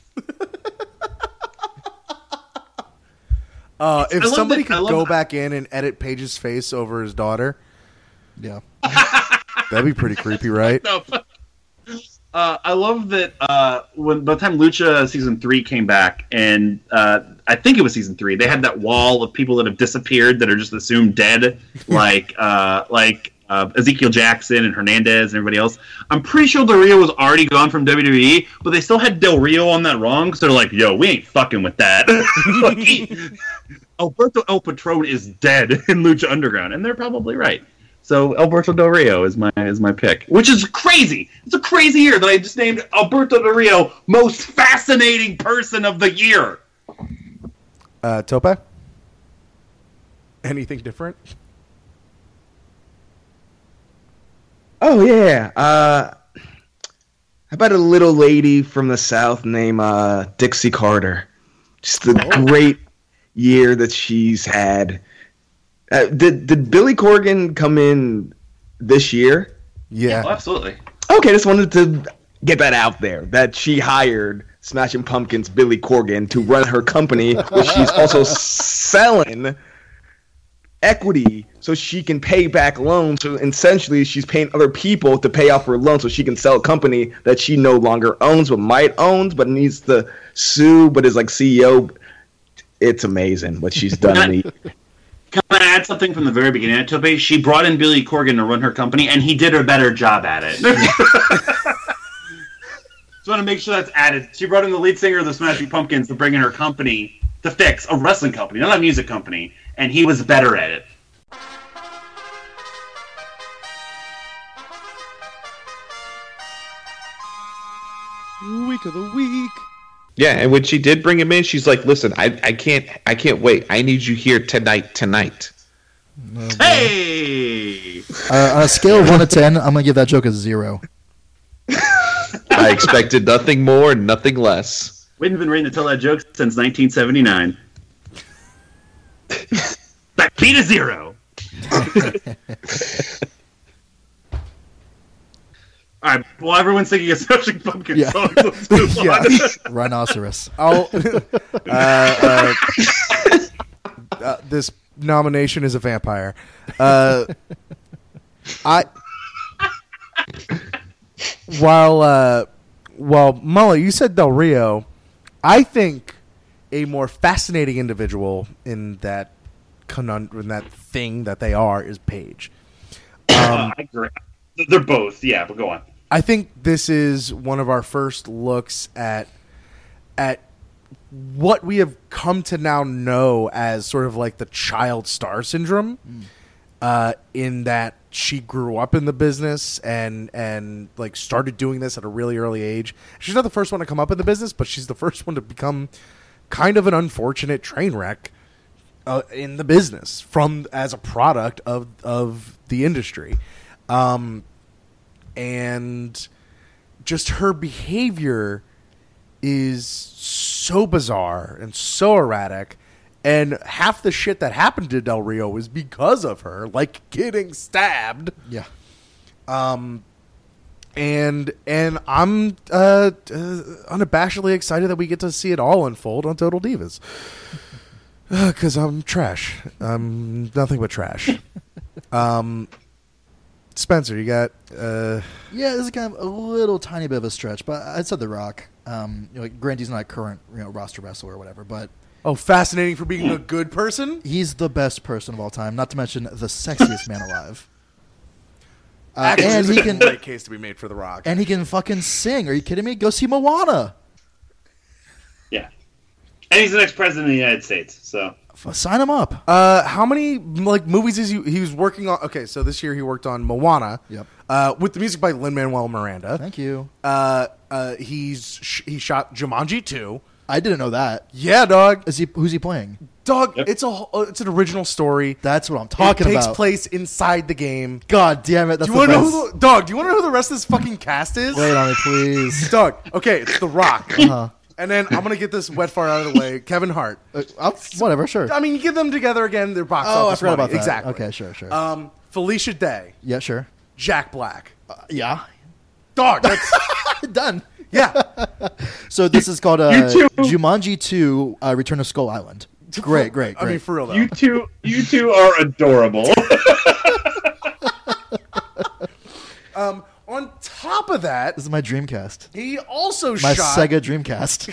Uh, if somebody that- could go that- back in and edit Paige's face over his daughter, Yeah. that'd be pretty creepy, right? Uh, I love that uh, when by the time Lucha season three came back, and uh, I think it was season three, they had that wall of people that have disappeared that are just assumed dead, like uh, like uh, Ezekiel Jackson and Hernandez and everybody else. I'm pretty sure Del Rio was already gone from WWE, but they still had Del Rio on that wrong, so they're like, "Yo, we ain't fucking with that." Like, he- Alberto El Patron is dead in Lucha Underground, and they're probably right. So Alberto Del Rio is my is my pick, which is crazy. It's a crazy year that I just named Alberto Del Rio most fascinating person of the year. Uh, Tope? Anything different? Oh yeah. Uh, how about a little lady from the south named uh, Dixie Carter? Just the great year that she's had. Uh, did did Billy Corgan come in this year? Yeah. Oh, absolutely. Okay, just wanted to get that out there that she hired Smashing Pumpkins Billy Corgan to run her company, which she's also selling equity so she can pay back loans. So essentially, she's paying other people to pay off her loan so she can sell a company that she no longer owns but might owns but needs to sue but is like CEO. It's amazing what she's done. the, Can I add something from the very beginning of Tope? She brought in Billy Corgan to run her company, and he did a better job at it. Just want to make sure that's added. She brought in the lead singer of the Smashing Pumpkins to bring in her company to fix a wrestling company, not a music company, and he was better at it. Week of the week. Yeah, and when she did bring him in, she's like, "Listen, I, I can't I can't wait. I need you here tonight tonight." Hey! Uh, on a scale of one to ten, I'm gonna give that joke a zero. I expected nothing more, and nothing less. Wayne's been waiting to tell that joke since 1979. Back beat a zero. All right. Well, everyone's thinking of Smashing Pumpkins Yeah. songs. Let's move Yeah. on. Rhinoceros. I'll, uh, uh, uh, this nomination is a vampire. Uh, I while uh, while Mullet, you said Del Rio. I think a more fascinating individual in that conundrum, in that thing that they are, is Paige. Uh, I agree. They're both, yeah. But go on. I think this is one of our first looks at at what we have come to now know as sort of like the child star syndrome. Uh, in that she grew up in the business and and like started doing this at a really early age. She's not the first one to come up in the business, but she's the first one to become kind of an unfortunate train wreck uh, in the business from as a product of of the industry. Um, and just her behavior is so bizarre and so erratic and half the shit that happened to Del Rio is because of her like getting stabbed Yeah. And and I'm uh, uh, unabashedly excited that we get to see it all unfold on Total Divas because I'm trash I'm nothing but trash um Spencer you got uh Yeah, this is kind of a little tiny bit of a stretch, but I said The Rock. Um, you know, granted, he's not a current you know roster wrestler or whatever, but oh fascinating for being a good person he's the best person of all time. Not to mention the sexiest man alive. Uh, Actually, and he a can great case to be made for The Rock. and he can fucking sing. Are you kidding me? Go see Moana. Yeah. And he's the next president of the United States. So F- Sign him up. Uh, how many like movies is he? He was working on. Okay, so this year he worked on Moana. Yep. Uh, with the music by Lin Manuel Miranda. Thank you. Uh, uh, he's sh- he shot Jumanji two. I didn't know that. Yeah, dog. Is he? Who's he playing? Dog. Yep. It's a uh, it's an original story. That's what I'm talking about. it takes about. place inside the game. God damn it! That's do you want the to know who the, dog? Do you want to know who the rest of this fucking cast is? Wait on me, please. Dog. Okay, it's The Rock. Uh-huh. And then I'm gonna get this wet fart out of the way. Kevin Hart. Uh, whatever, sure. I mean, you give them together again. They're box Oh, I forgot money. about that. Exactly. Okay, sure, sure. Um, Felicia Day, yeah, sure. Jack Black. Yeah, Dog. That's done. yeah. So this is called uh, Jumanji 2: uh, Return of Skull Island. Great, great, great. I mean, for real though. You two, you two are adorable. um, on top of that, This is my Dreamcast. he also My shot. Sega Dreamcast.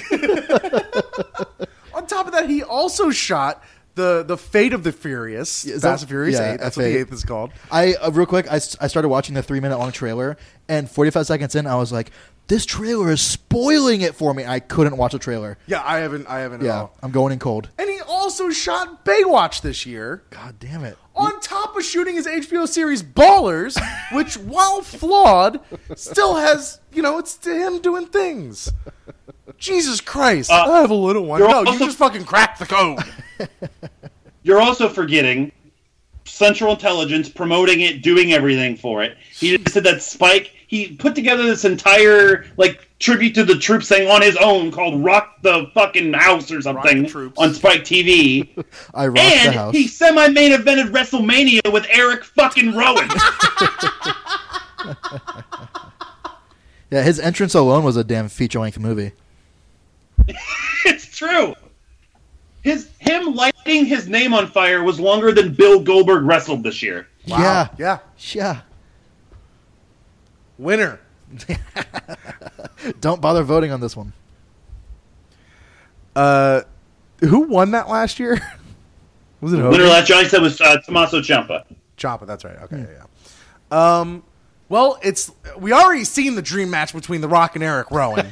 On top of that, he also shot the the Fate of the Furious, Is Fast that- and Furious yeah, Eight. That's what the eighth is called. I uh, real quick. I, I started watching the three minute long trailer, and forty five seconds in, I was like, "This trailer is spoiling it for me." I couldn't watch a trailer. Yeah, I haven't. I haven't at Yeah, all. I'm going in cold. And he also shot Baywatch this year. God damn it! On top of shooting his HBO series Ballers, which, while flawed, still has, you know, it's to him doing things. Jesus Christ. Uh, I have a little one. you're No, you also- just fucking cracked the code. You're also forgetting Central Intelligence promoting it, doing everything for it. He just said that Spike. He put together this entire like tribute to the troops thing on his own called "Rock the Fucking House" or something Troops. on Spike TV. I rocked the and house. he semi-main evented WrestleMania with Eric fucking Rowan. Yeah, his entrance alone was a damn feature length movie. it's true. His him lighting his name on fire was longer than Bill Goldberg wrestled this year. Yeah, Yeah. yeah. Winner. Don't bother voting on this one. Uh, who won that last year? Was it Winner Hogan? last year, I said was uh, Tommaso Ciampa. Ciampa, that's right. Okay, yeah, yeah. Um, well, it's we already seen the dream match between The Rock and Eric Rowan.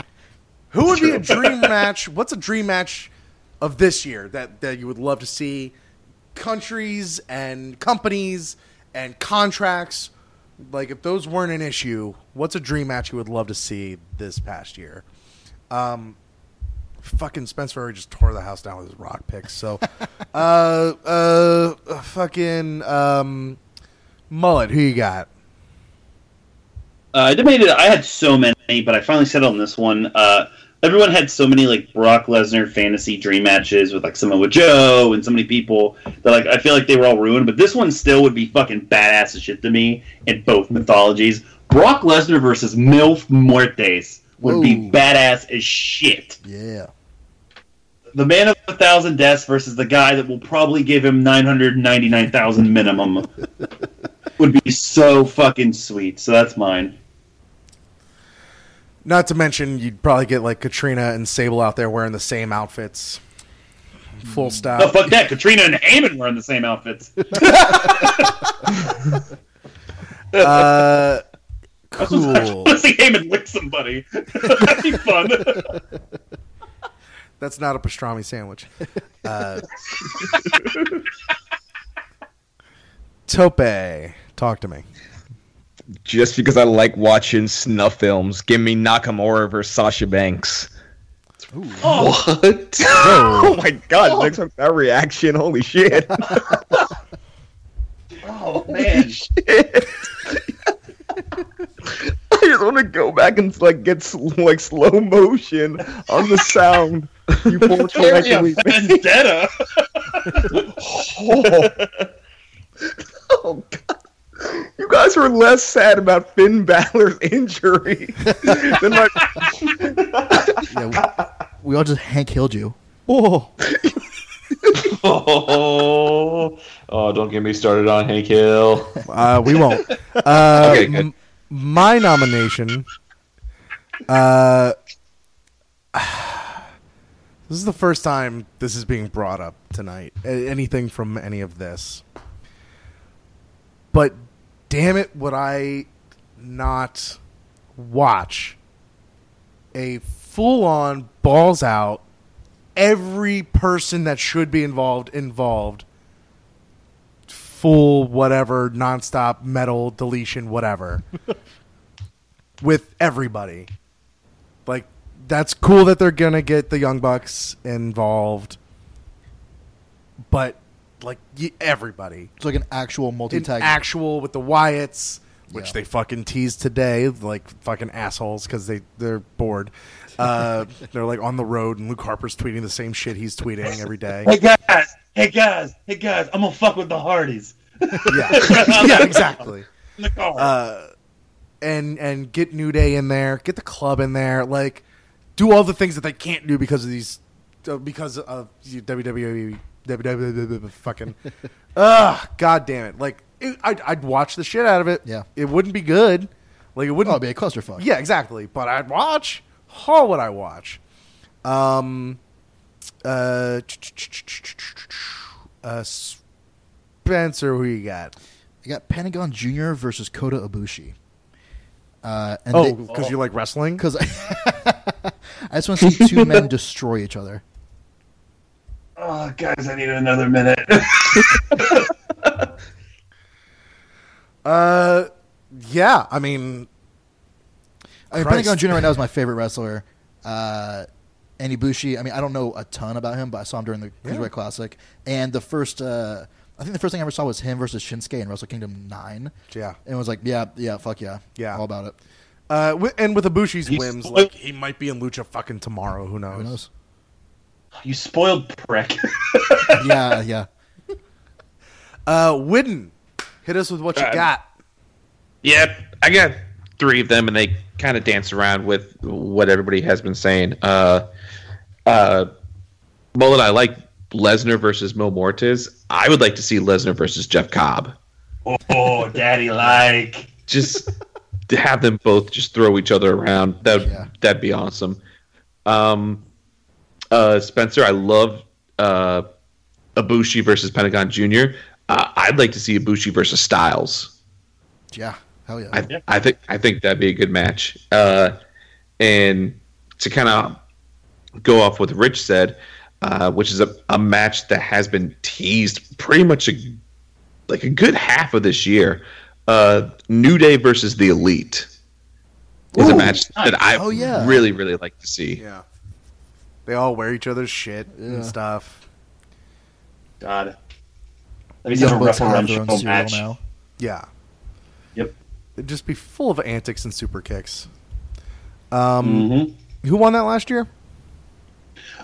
Who would be a dream match? What's a dream match of this year that that you would love to see? Countries and companies and contracts. Like if those weren't an issue, what's a dream match you would love to see this past year? Um, fucking Spencer already just tore the house down with his rock picks. So, uh, uh, uh, fucking um, mullet. Who you got? Uh, I debated. I had so many, but I finally settled on this one. Uh, everyone had so many like Brock Lesnar fantasy dream matches with like Samoa Joe and so many people that like I feel like they were all ruined. But this one still would be fucking badass as shit to me in both mythologies. Brock Lesnar versus Mil Muertes would be badass as shit. Yeah. The man of a thousand deaths versus the guy that will probably give him nine hundred ninety nine thousand minimum would be so fucking sweet. So that's mine. Not to mention, you'd probably get like Katrina and Sable out there wearing the same outfits. Full Oh stop. fuck that! Katrina and Heyman were in the same outfits. Uh, I cool. want to see Heyman lick somebody. That'd be fun. That's not a pastrami sandwich. Uh, Tope, talk to me. Just because I like watching snuff films, give me Nakamura versus Sasha Banks. Oh, What? Oh my god, oh. next that reaction, holy shit. oh man! shit. I just want to go back and like get sl- like slow motion on the sound. You poor Carry a correctly. vendetta. Oh. Oh, God. You guys were less sad about Finn Balor's injury than my. Yeah, we, we all just Hank killed you. Oh, Oh, oh, don't get me started on Hank Hill. Uh, we won't. Uh, Okay, good. m- my nomination. Uh, this is the first time this is being brought up tonight. A- Anything from any of this. But damn it, would I not watch a full on balls out, every person that should be involved involved full whatever nonstop metal deletion whatever with everybody. Like that's cool that they're gonna get the young bucks involved but like y- everybody it's like an actual multi in tag. actual with the wyatts which Yeah. they fucking teased today like fucking assholes because they they're bored uh, they're like on the road and luke harper's tweeting the same shit he's tweeting every day Hey guys! Hey guys! Hey guys! I'm gonna fuck with the Hardys yeah yeah exactly in the car. uh, and and get New Day in there, get the club in there, like do all the things that they can't do because of these uh, because of WWE, WWE, fucking. Ugh, god damn it! Like, it, I'd, I'd watch the shit out of it. Yeah. it wouldn't be good. Like, it Oh, wouldn't it'd be a clusterfuck. Yeah, exactly. But I'd watch. How would I watch? Um, uh, uh, Spencer, who you got? I got Pentagon Junior versus Kota Ibushi. Uh, and Oh, because you like wrestling. because I, I just want to see two men destroy each other. Oh, guys, I need another minute. Uh, yeah. I mean, I mean, Christ. Pentagon Junior right now is my favorite wrestler. Uh, and Ibushi, I mean, I don't know a ton about him, but I saw him during the Cruiserweight Classic. And the first, uh, I think the first thing I ever saw was him versus Shinsuke in Wrestle Kingdom 9. Yeah. And it was like, yeah, yeah, fuck yeah. Yeah. All about it. uh, and with Ibushi's You whims, spoiled- like he might be in Lucha fucking tomorrow. Who knows? Who knows? You spoiled prick. yeah, yeah. Uh, Whitten, hit us with what you Uh, got. Yep, I got three of them, and they kind of dance around with what everybody has been saying. Uh, uh, Mullet, I like Lesnar versus Mil Muertes. I would like to see Lesnar versus Jeff Cobb. oh, daddy like. Just to have them both just throw each other around. That Yeah. that'd be awesome. Um, uh, Spencer, I love uh, Ibushi versus Pentagon Junior. Uh, I'd like to see Ibushi versus Styles. Yeah. Hell yeah. I, I think I think that'd be a good match. Uh, and to kind of go off what Rich said, uh, which is a, a match that has been teased pretty much a, like a good half of this year. Uh, New Day versus the Elite is a match nice. that I Oh, yeah. really really like to see. Yeah. They all wear each other's shit Yeah. and stuff. God. Let me see a Young have their referential match. now. Yeah. Yep. It'd just be full of antics and super kicks. Um, hmm Who won that last year?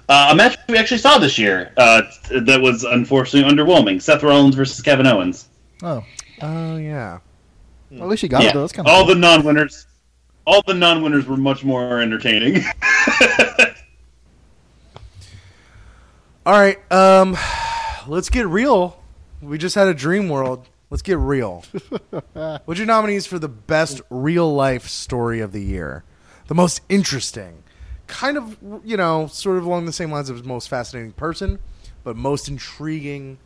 Uh, a match we actually saw this year uh, that was unfortunately underwhelming: Seth Rollins versus Kevin Owens. Oh. Oh, yeah. Well, at least you got it, though. That's kind of all the non-winners. All the non-winners were much more entertaining. All right. Um, let's get real. We just had a dream world. Let's get real. What's your nominees for the best real life story of the year? The most interesting. Kind of, you know, sort of along the same lines of most fascinating person, but most intriguing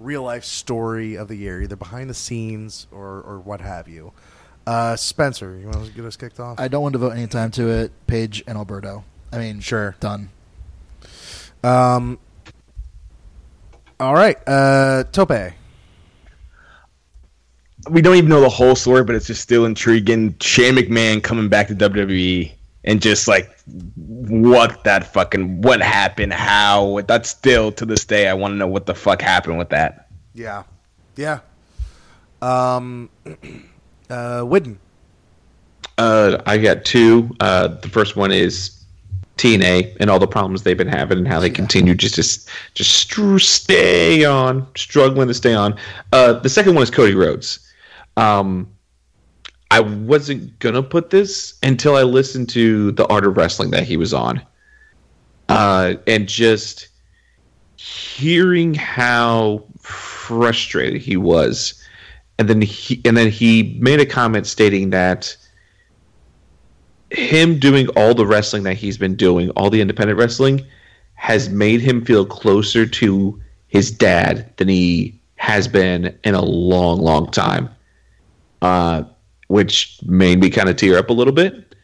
real life story of the year, either behind the scenes or, or what have you. Uh, Spencer, you want to get us kicked off? I don't want to devote any time to it. Paige and Alberto. I mean, Sure. Done. Um, all right. Uh, Tope. we don't even know the whole story, but it's just still intriguing. Shane McMahon coming back to WWE and just like what that fucking what happened, how that's still to this day I want to know what the fuck happened with that. Yeah. Yeah. Um, uh, Whitten. Uh, I got two. Uh, the first one is TNA and all the problems they've been having and how they continue just to just str- stay on, struggling to stay on. Uh, the second one is Cody Rhodes. Um, I wasn't gonna put this until I listened to the Art of Wrestling that he was on, uh, and just hearing how frustrated he was, and then he and then he made a comment stating that him doing all the wrestling that he's been doing, all the independent wrestling, has made him feel closer to his dad than he has been in a long, long time. Uh, which made me kind of tear up a little bit.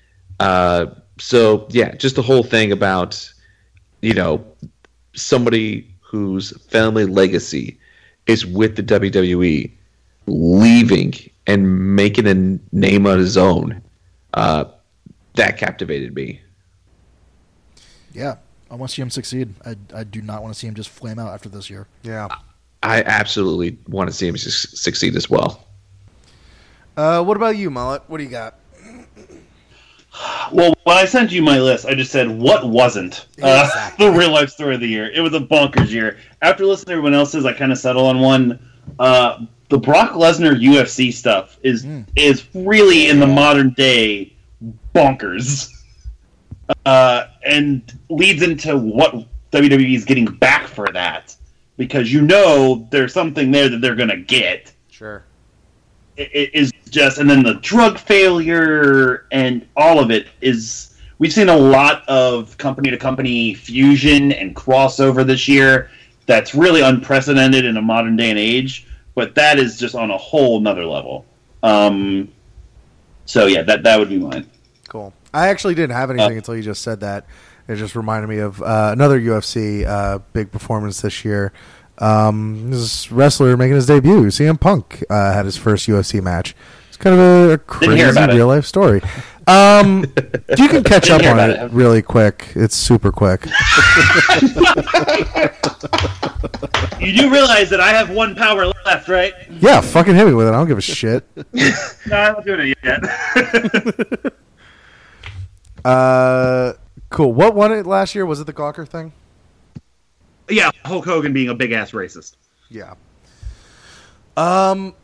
Uh, so yeah, just the whole thing about you know somebody whose family legacy is with the WWE leaving and making a name on his own. Uh, that captivated me. Yeah. I want to see him succeed. I, I do not want to see him just flame out after this year. Yeah. I absolutely want to see him su- succeed as well. Uh, what about you, Mullet? What do you got? Well, when I sent you my list, I just said what wasn't uh, Exactly. the real life story of the year. It was a bonkers year. After listening to everyone else's, I kind of settle on one. Uh, the Brock Lesnar UFC stuff is is really in the modern day bonkers, uh, and leads into what WWE is getting back for that because you know there's something there that they're gonna get. Sure. It, it is just, and then the drug failure and all of it is. We've seen a lot of company to company fusion and crossover this year. That's really unprecedented in a modern day and age. But that is just on a whole nother level. Um, so yeah, that that would be mine. Cool. I actually didn't have anything until you just said that. It just reminded me of uh, another UFC uh, big performance this year. Um, this wrestler making his debut, CM Punk, uh, had his first UFC match. It's kind of a, a crazy real life story. Um, you can catch up on it, it. really quick, it's super quick. You do realize that I have one power left, right? Yeah, fucking hit me with it. I don't give a shit. No, I'm not doing it yet. Uh, cool. What won it last year? Was it the Gawker thing? yeah, Hulk Hogan being a big ass racist. Yeah. Um.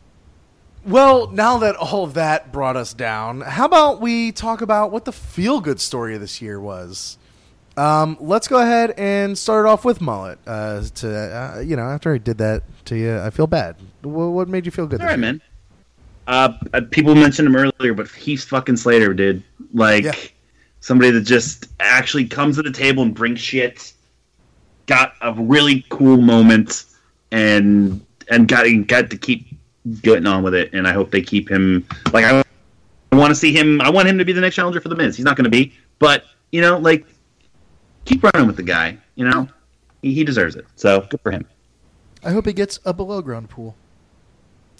Well, now that all of that brought us down, how about we talk about what the feel good story of this year was? Um, let's go ahead and start off with mullet. Uh, to uh, you know, after I did that to you, I feel bad. What, what made you feel good? All this right, year? man. Uh, uh, people mentioned him earlier, but he's fucking Slater, dude. Like Yeah. Somebody that just actually comes to the table and brings shit. Got a really cool moment, and and got got to keep getting on with it. And I hope they keep him. Like I, I want to see him. I want him to be the next challenger for the Miz. He's not going to be, but you know, like keep running with the guy. You know, he, he deserves it. So good for him. I hope he gets a below ground pool.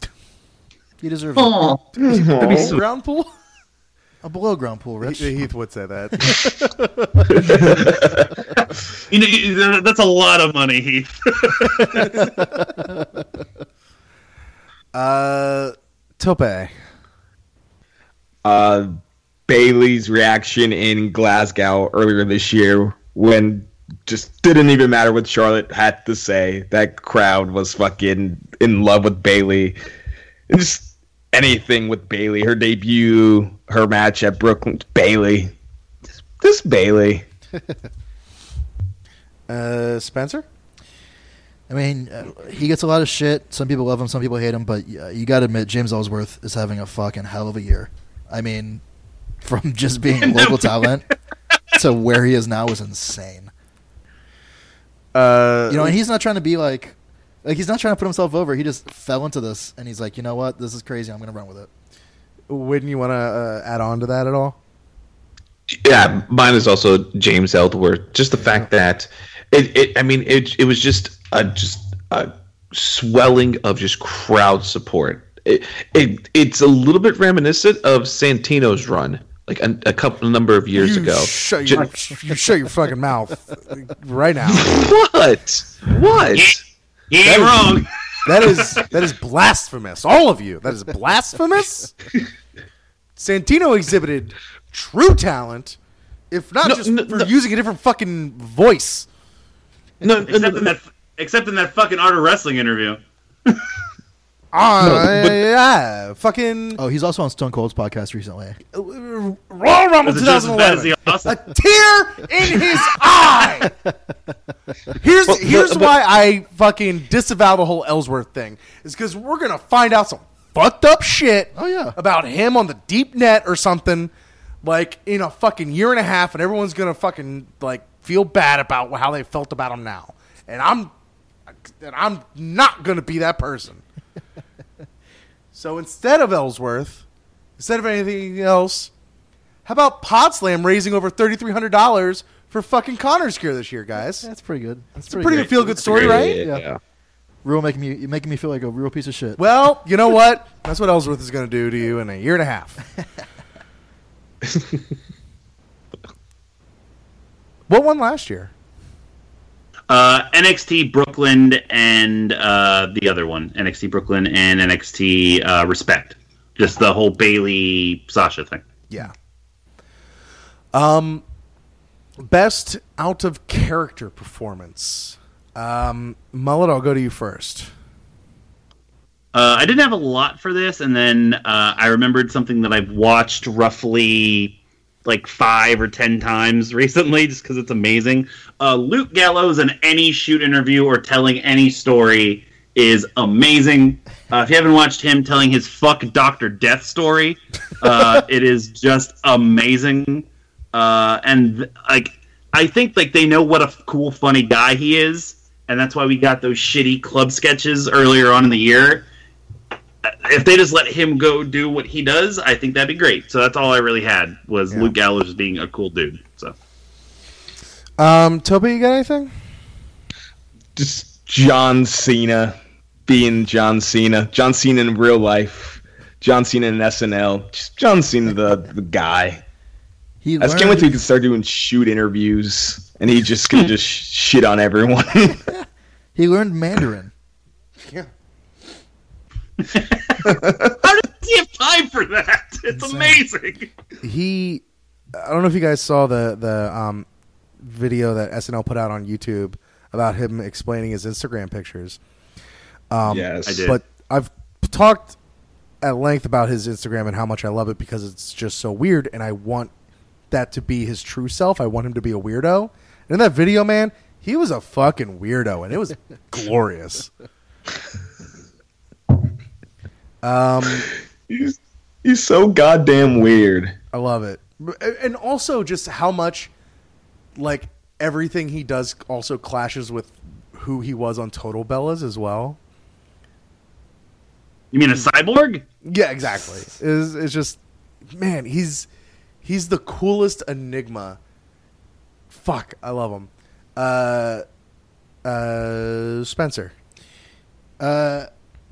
He deserves it. Oh, Below ground pool. A below ground pool, Rich. Heath would say that. you know, you- that's a lot of money, Heath. uh, Tope. uh, Bayley's reaction in Glasgow earlier this year when just didn't even matter what Charlotte had to say. That crowd was fucking in love with Bayley. And just anything with Bayley. Her debut, her match at Brooklyn. Bayley. this, just Bayley. Uh, Spencer. I mean, uh, he gets a lot of shit. Some people love him, some people hate him, but uh, you got to admit, James Ellsworth is having a fucking hell of a year. I mean, from just being a local talent to where he is now is insane. Uh, You know, and he's not trying to be like, like he's not trying to put himself over. He just fell into this, and he's like, you know what, this is crazy. I'm gonna run with it. wouldn't you want to uh, add on to that at all? Yeah, mine is also James Ellsworth. Just the fact that it, it I mean, it, it was just a just a swelling of just crowd support. It, it it's a little bit reminiscent of Santino's run, like a, a couple a number of years you ago. Shut Ju- your, you shut your fucking mouth right now. what? What? You ain't wrong. That is that is blasphemous. All of you. That is blasphemous. Santino exhibited true talent, if not No, just no, for no. using a different fucking voice. No, Except in that, except in that fucking art of wrestling interview. Ah, but- yeah, fucking Oh, he's also on Stone Cold's podcast recently. Royal Rumble Was it just as bad as 2011. the Austin? a tear in his eye. Here's Well, here's but- why I fucking disavow the whole Ellsworth thing. Is because we're gonna find out some fucked up shit. Oh, yeah. about him on the deep net or something, like in a fucking year and a half, and everyone's gonna fucking like feel bad about how they felt about him now. And I'm and I'm not gonna be that person. so instead of Ellsworth, instead of anything else, how about Podslam raising over thirty three hundred dollars for fucking Connor's gear this year, guys? That's pretty good. That's It's a pretty good feel good story, yeah, right? yeah, Yeah. yeah. Real making me making me feel like a real piece of shit. Well, you know what? That's what Ellsworth is going to do to you in a year and a half. what won last year? Uh, NXT Brooklyn and uh, the other one, NXT Brooklyn and NXT uh, Respect. Just the whole Bayley Sasha thing. Yeah. Um, best out of character performance. Um, Mullet, I'll go to you first. Uh, I didn't have a lot for this, and then uh, I remembered something that I've watched roughly like five or ten times recently, just because it's amazing. Uh, Luke Gallows in any shoot interview or telling any story is amazing. Uh, if you haven't watched him telling his fuck Doctor Death story, uh, it is just amazing. Uh, and like, I think like they know what a cool, funny guy he is, and that's why we got those shitty club sketches earlier on in the year. If they just let him go do what he does, I think that'd be great. So that's all I really had was Yeah. Luke Gallows being a cool dude. So Um, Toby, you got anything? Just John Cena being John Cena. John Cena in real life. John Cena in SNL. Just John Cena, the the guy. He I just can't learned- wait till he can start doing shoot interviews, and he just can just shit on everyone. He learned Mandarin. How does he have time for that? It's Insane. amazing. he I don't know if you guys saw the the um, video that SNL put out on YouTube about him explaining his Instagram pictures. Um, yes, I did. But I've talked at length about his Instagram and how much I love it because it's just so weird, and I want that to be his true self. I want him to be a weirdo. And in that video, man, he was a fucking weirdo, and it was glorious. Um, He's, he's so goddamn weird. I love it, and also just how much like everything he does also clashes with who he was on Total Bellas as well. You mean a cyborg? Yeah, exactly. Is it's just man, he's he's the coolest enigma. Fuck, I love him. Uh uh Spencer. Uh,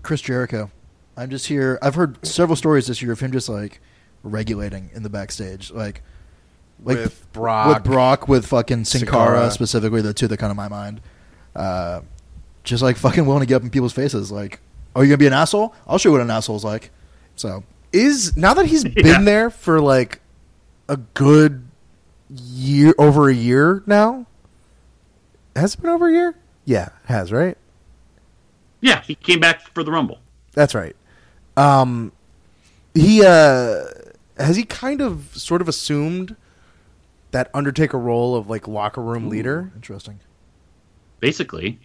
Chris Jericho. I'm just here. I've heard several stories this year of him just like regulating in the backstage, like like With Brock. with Brock, with fucking Sin Sin Cara Cara. specifically, the two that come to my mind. Uh, just like fucking willing to get up in people's faces, like, "Are you gonna be an asshole? I'll show you what an asshole's like." So Is now that he's Yeah. been there for like a good year over a year now? Has it been over a year? Yeah, it has, right? Yeah, he came back for the Rumble. That's right. Um, he uh, has he kind of sort of assumed that Undertaker role of like locker room leader. interesting. Basically,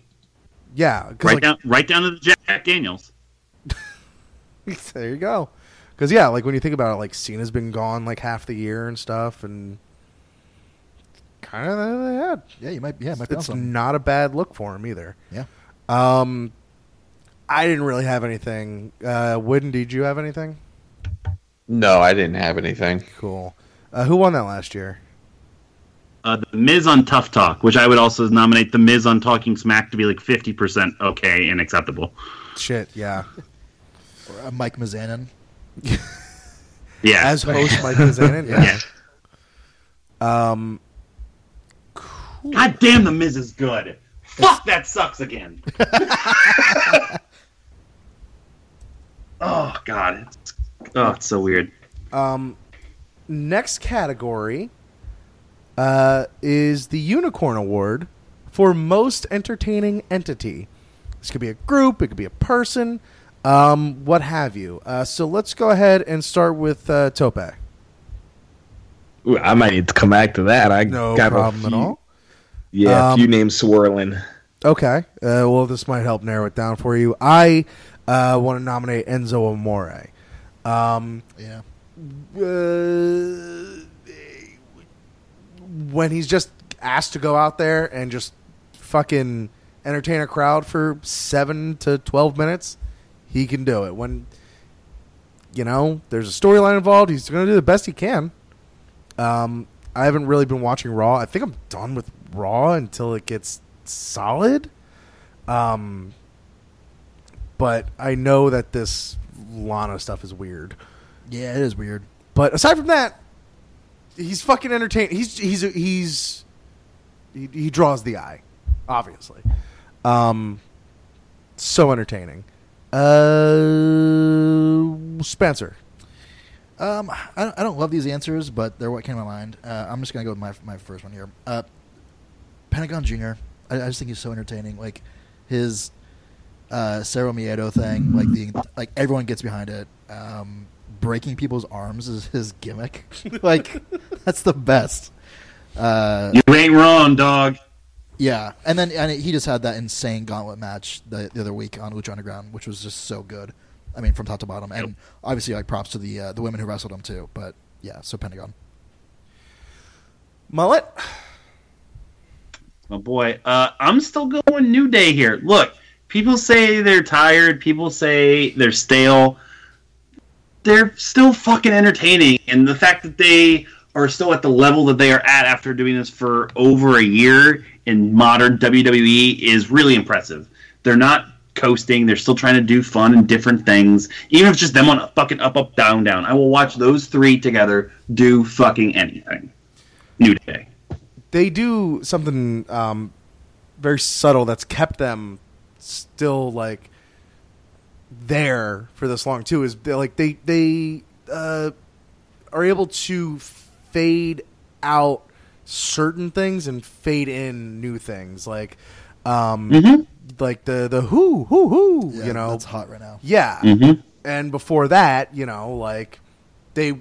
Yeah, 'cause, right like, down, right down to the Jack Daniels. there you go. Because yeah, like when you think about it, like Cena's been gone like half the year and stuff, and kind of they had. Yeah, you might. Yeah, it might be on It's not a bad look for him either. Yeah. Um, I didn't really have anything. Uh, Whitten, did you have anything? No, I didn't have anything. Cool. Uh, who won that last year? Uh, the Miz on Tough Talk, which I would also nominate the Miz on Talking Smack to be like fifty percent okay and acceptable. Shit, yeah. Or, uh, Mike Mizanin. Yeah, As host, Mike Mizanin. yeah. Um, God damn, the Miz is good. Fuck, that sucks again. oh God, it's, oh, it's so weird. um, next category uh, is the Unicorn Award for most entertaining entity. This could be a group, it could be a person, um, what have you. Uh, so let's go ahead and start with uh, Tope. Ooh, I might need to come back to that. I No got a problem at few- all. Yeah, Um, a few names swirling. Okay. Uh, well, this might help narrow it down for you. I uh, want to nominate Enzo Amore. Um, Yeah. uh, when he's just asked to go out there and just fucking entertain a crowd for seven to 12 minutes, he can do it. When, you know, there's a storyline involved, he's going to do the best he can. Um, I haven't really been watching Raw. I think I'm done with Raw until it gets solid. Um, but I know that this Lana stuff is weird. Yeah, it is weird. But aside from that, he's fucking entertaining. He's he's he's he, he draws the eye, obviously. Um, so entertaining. Uh, Spencer. Um, I don't, I don't love these answers, but they're what came to my mind. Uh, I'm just gonna go with my my first one here. Uh, Pentagon Junior. I, I just think he's so entertaining. Like his uh, Cero Miedo thing. Like the like everyone gets behind it. Um, breaking people's arms is his gimmick. like That's the best. Uh, You ain't wrong, dog. yeah, and then and he just had that insane gauntlet match the, the other week on Lucha Underground, which was just so good. I mean, from top to bottom, and obviously, like props to the uh, the women who wrestled him too. But yeah, so Pentagon. Mullet. Oh boy, uh, I'm still going New Day here. Look, people say they're tired. People say they're stale. They're still fucking entertaining, and the fact that they are still at the level that they are at after doing this for over a year in modern WWE is really impressive. They're not coasting. They're still trying to do fun and different things, even if it's just them on a fucking up, up, down, down. I will watch those three together do fucking anything. New Day. they do something um, very subtle that's kept them still like there for this long too. Is they like they they uh, are able to fade out certain things and fade in new things like um like the the who who who Yeah, you know that's hot right now. yeah. Mhm. And before that, you know, like they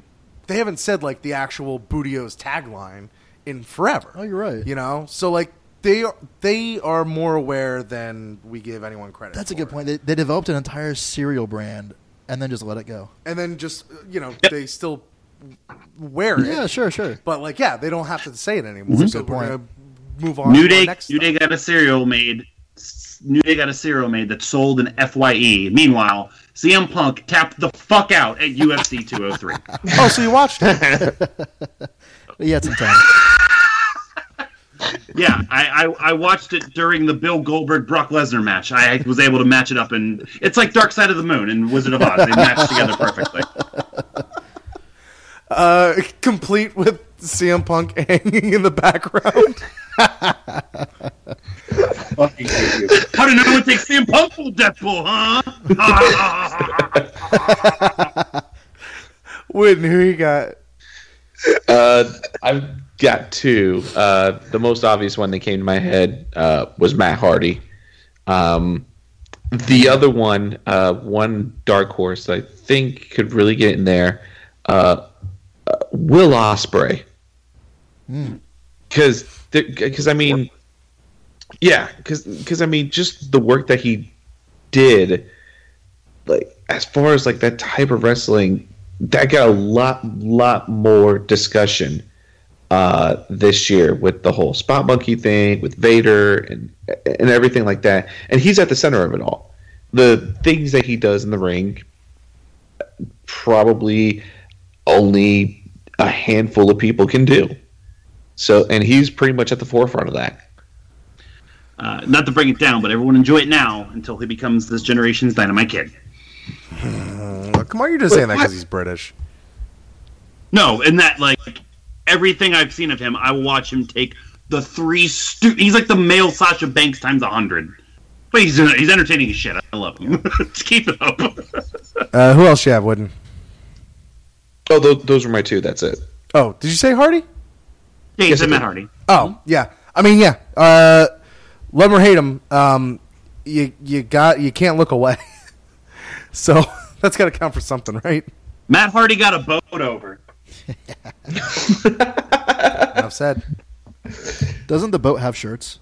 they haven't said like the actual Booty-O's tagline in forever. Oh, you're right. You know, so like they are they are more aware than we give anyone credit. That's a for. good point. They, they developed an entire cereal brand and then just let it go. And then just you know they still wear it. Yeah, sure, sure. But like yeah, they don't have to say it anymore. Mhm. So Good we're point. move on. New to Day, next New Day got a cereal made. New Day got a cereal made that sold in Fye. Meanwhile, CM Punk tapped the fuck out at UFC 203. Oh, so you watched it? But yeah, it's some time. Yeah, I, I I watched it during the Bill Goldberg Brock Lesnar match. I was able to match it up, and it's like Dark Side of the Moon and Wizard of Oz. They match together perfectly. uh, complete with CM Punk hanging in the background. Fucking hate you. How did no one take CM Punk full Deadpool, huh? Whitten, who you got? Uh, I've got two. Uh, the most obvious one that came to my head uh, was Matt Hardy. Um, the other one, uh, one dark horse that I think could really get in there, uh, uh, Will Ospreay. Because, because I mean, yeah, because I mean, just the work that he did, like as far as like that type of wrestling, that got a lot, lot more discussion uh, this year with the whole spot monkey thing, with Vader and and everything like that. And he's at the center of it all. The things that he does in the ring, probably only a handful of people can do. So, and he's pretty much at the forefront of that. Uh, not to bring it down, but everyone enjoy it now until he becomes this generation's Dynamite Kid. Oh, come on, you're just saying that because he's British. No, and that like everything I've seen of him, I will watch him take the three. Stu- he's like the male Sasha Banks times a hundred. But he's he's entertaining as shit. I love him. Just keep it up. Uh, who else you have, Whitten? Oh, those, those were my two. That's it. Oh, did you say Hardy? yeah, he Yes, I Matt. Hardy. Oh, yeah. I mean, yeah. Uh, love him or hate him, um, you you got you can't look away. so that's got to count for something, right? Matt Hardy got a boat over. Enough said. Doesn't the boat have shirts?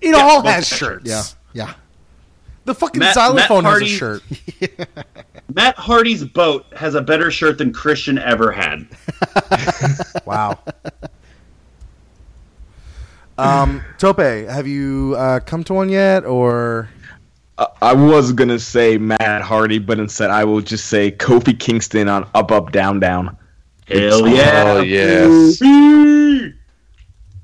It all has have shirts. Yeah, yeah. The fucking Matt- xylophone Matt has a shirt. Matt Hardy's boat has a better shirt than Christian ever had. Wow. um, Tope, have you uh, come to one yet, or I- I was gonna say Matt Hardy, but instead I will just say Kofi Kingston on Up Up Down Down. Hell yeah! Oh, yes.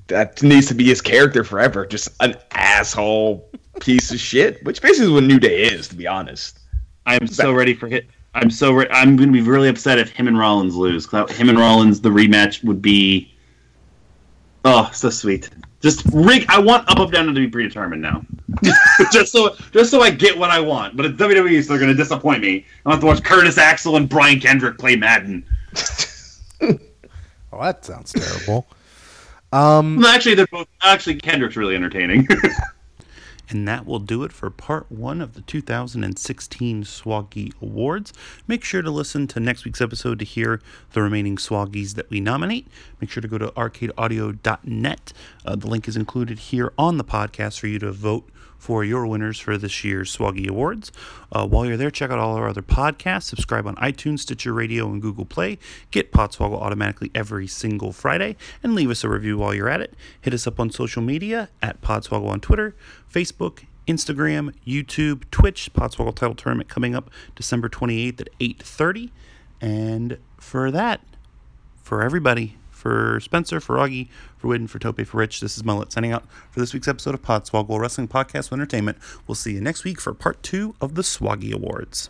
That needs to be his character forever. Just an asshole piece of shit, which basically is what New Day is, to be honest. I'm so ready for hit. I'm so re- I'm going to be really upset if him and Rollins lose. 'cause him and Rollins, the rematch would be, oh, so sweet. Just rig. I want up, up, down, down to be predetermined now. just so, just so I get what I want. But it's WWE, so they're going to disappoint me. I have to watch Curtis Axel and Brian Kendrick play Madden. oh, that sounds terrible. Um, Well, actually, they're both. Actually, Kendrick's really entertaining. And that will do it for part one of the 2016 Swaggy Awards. Make sure to listen to next week's episode to hear the remaining Swaggies that we nominate. Make sure to go to arcadeaudio.net. Uh, the link is included here on the podcast for you to vote for your winners for this year's Swaggy Awards. Uh, while you're there, check out all our other podcasts. Subscribe on iTunes, Stitcher Radio, and Google Play. Get Podswoggle automatically every single Friday, and leave us a review while you're at it. Hit us up on social media at Podswoggle on Twitter, Facebook, Instagram, YouTube, Twitch. Podswoggle title tournament coming up December 28th at 8:30. And for that, for everybody, for Spencer, for Augie, for Whitten, for Tope, for Rich, this is Mullet signing out for this week's episode of Podswoggle Wrestling Podcast Entertainment. We'll see you next week for part two of the Swaggy Awards.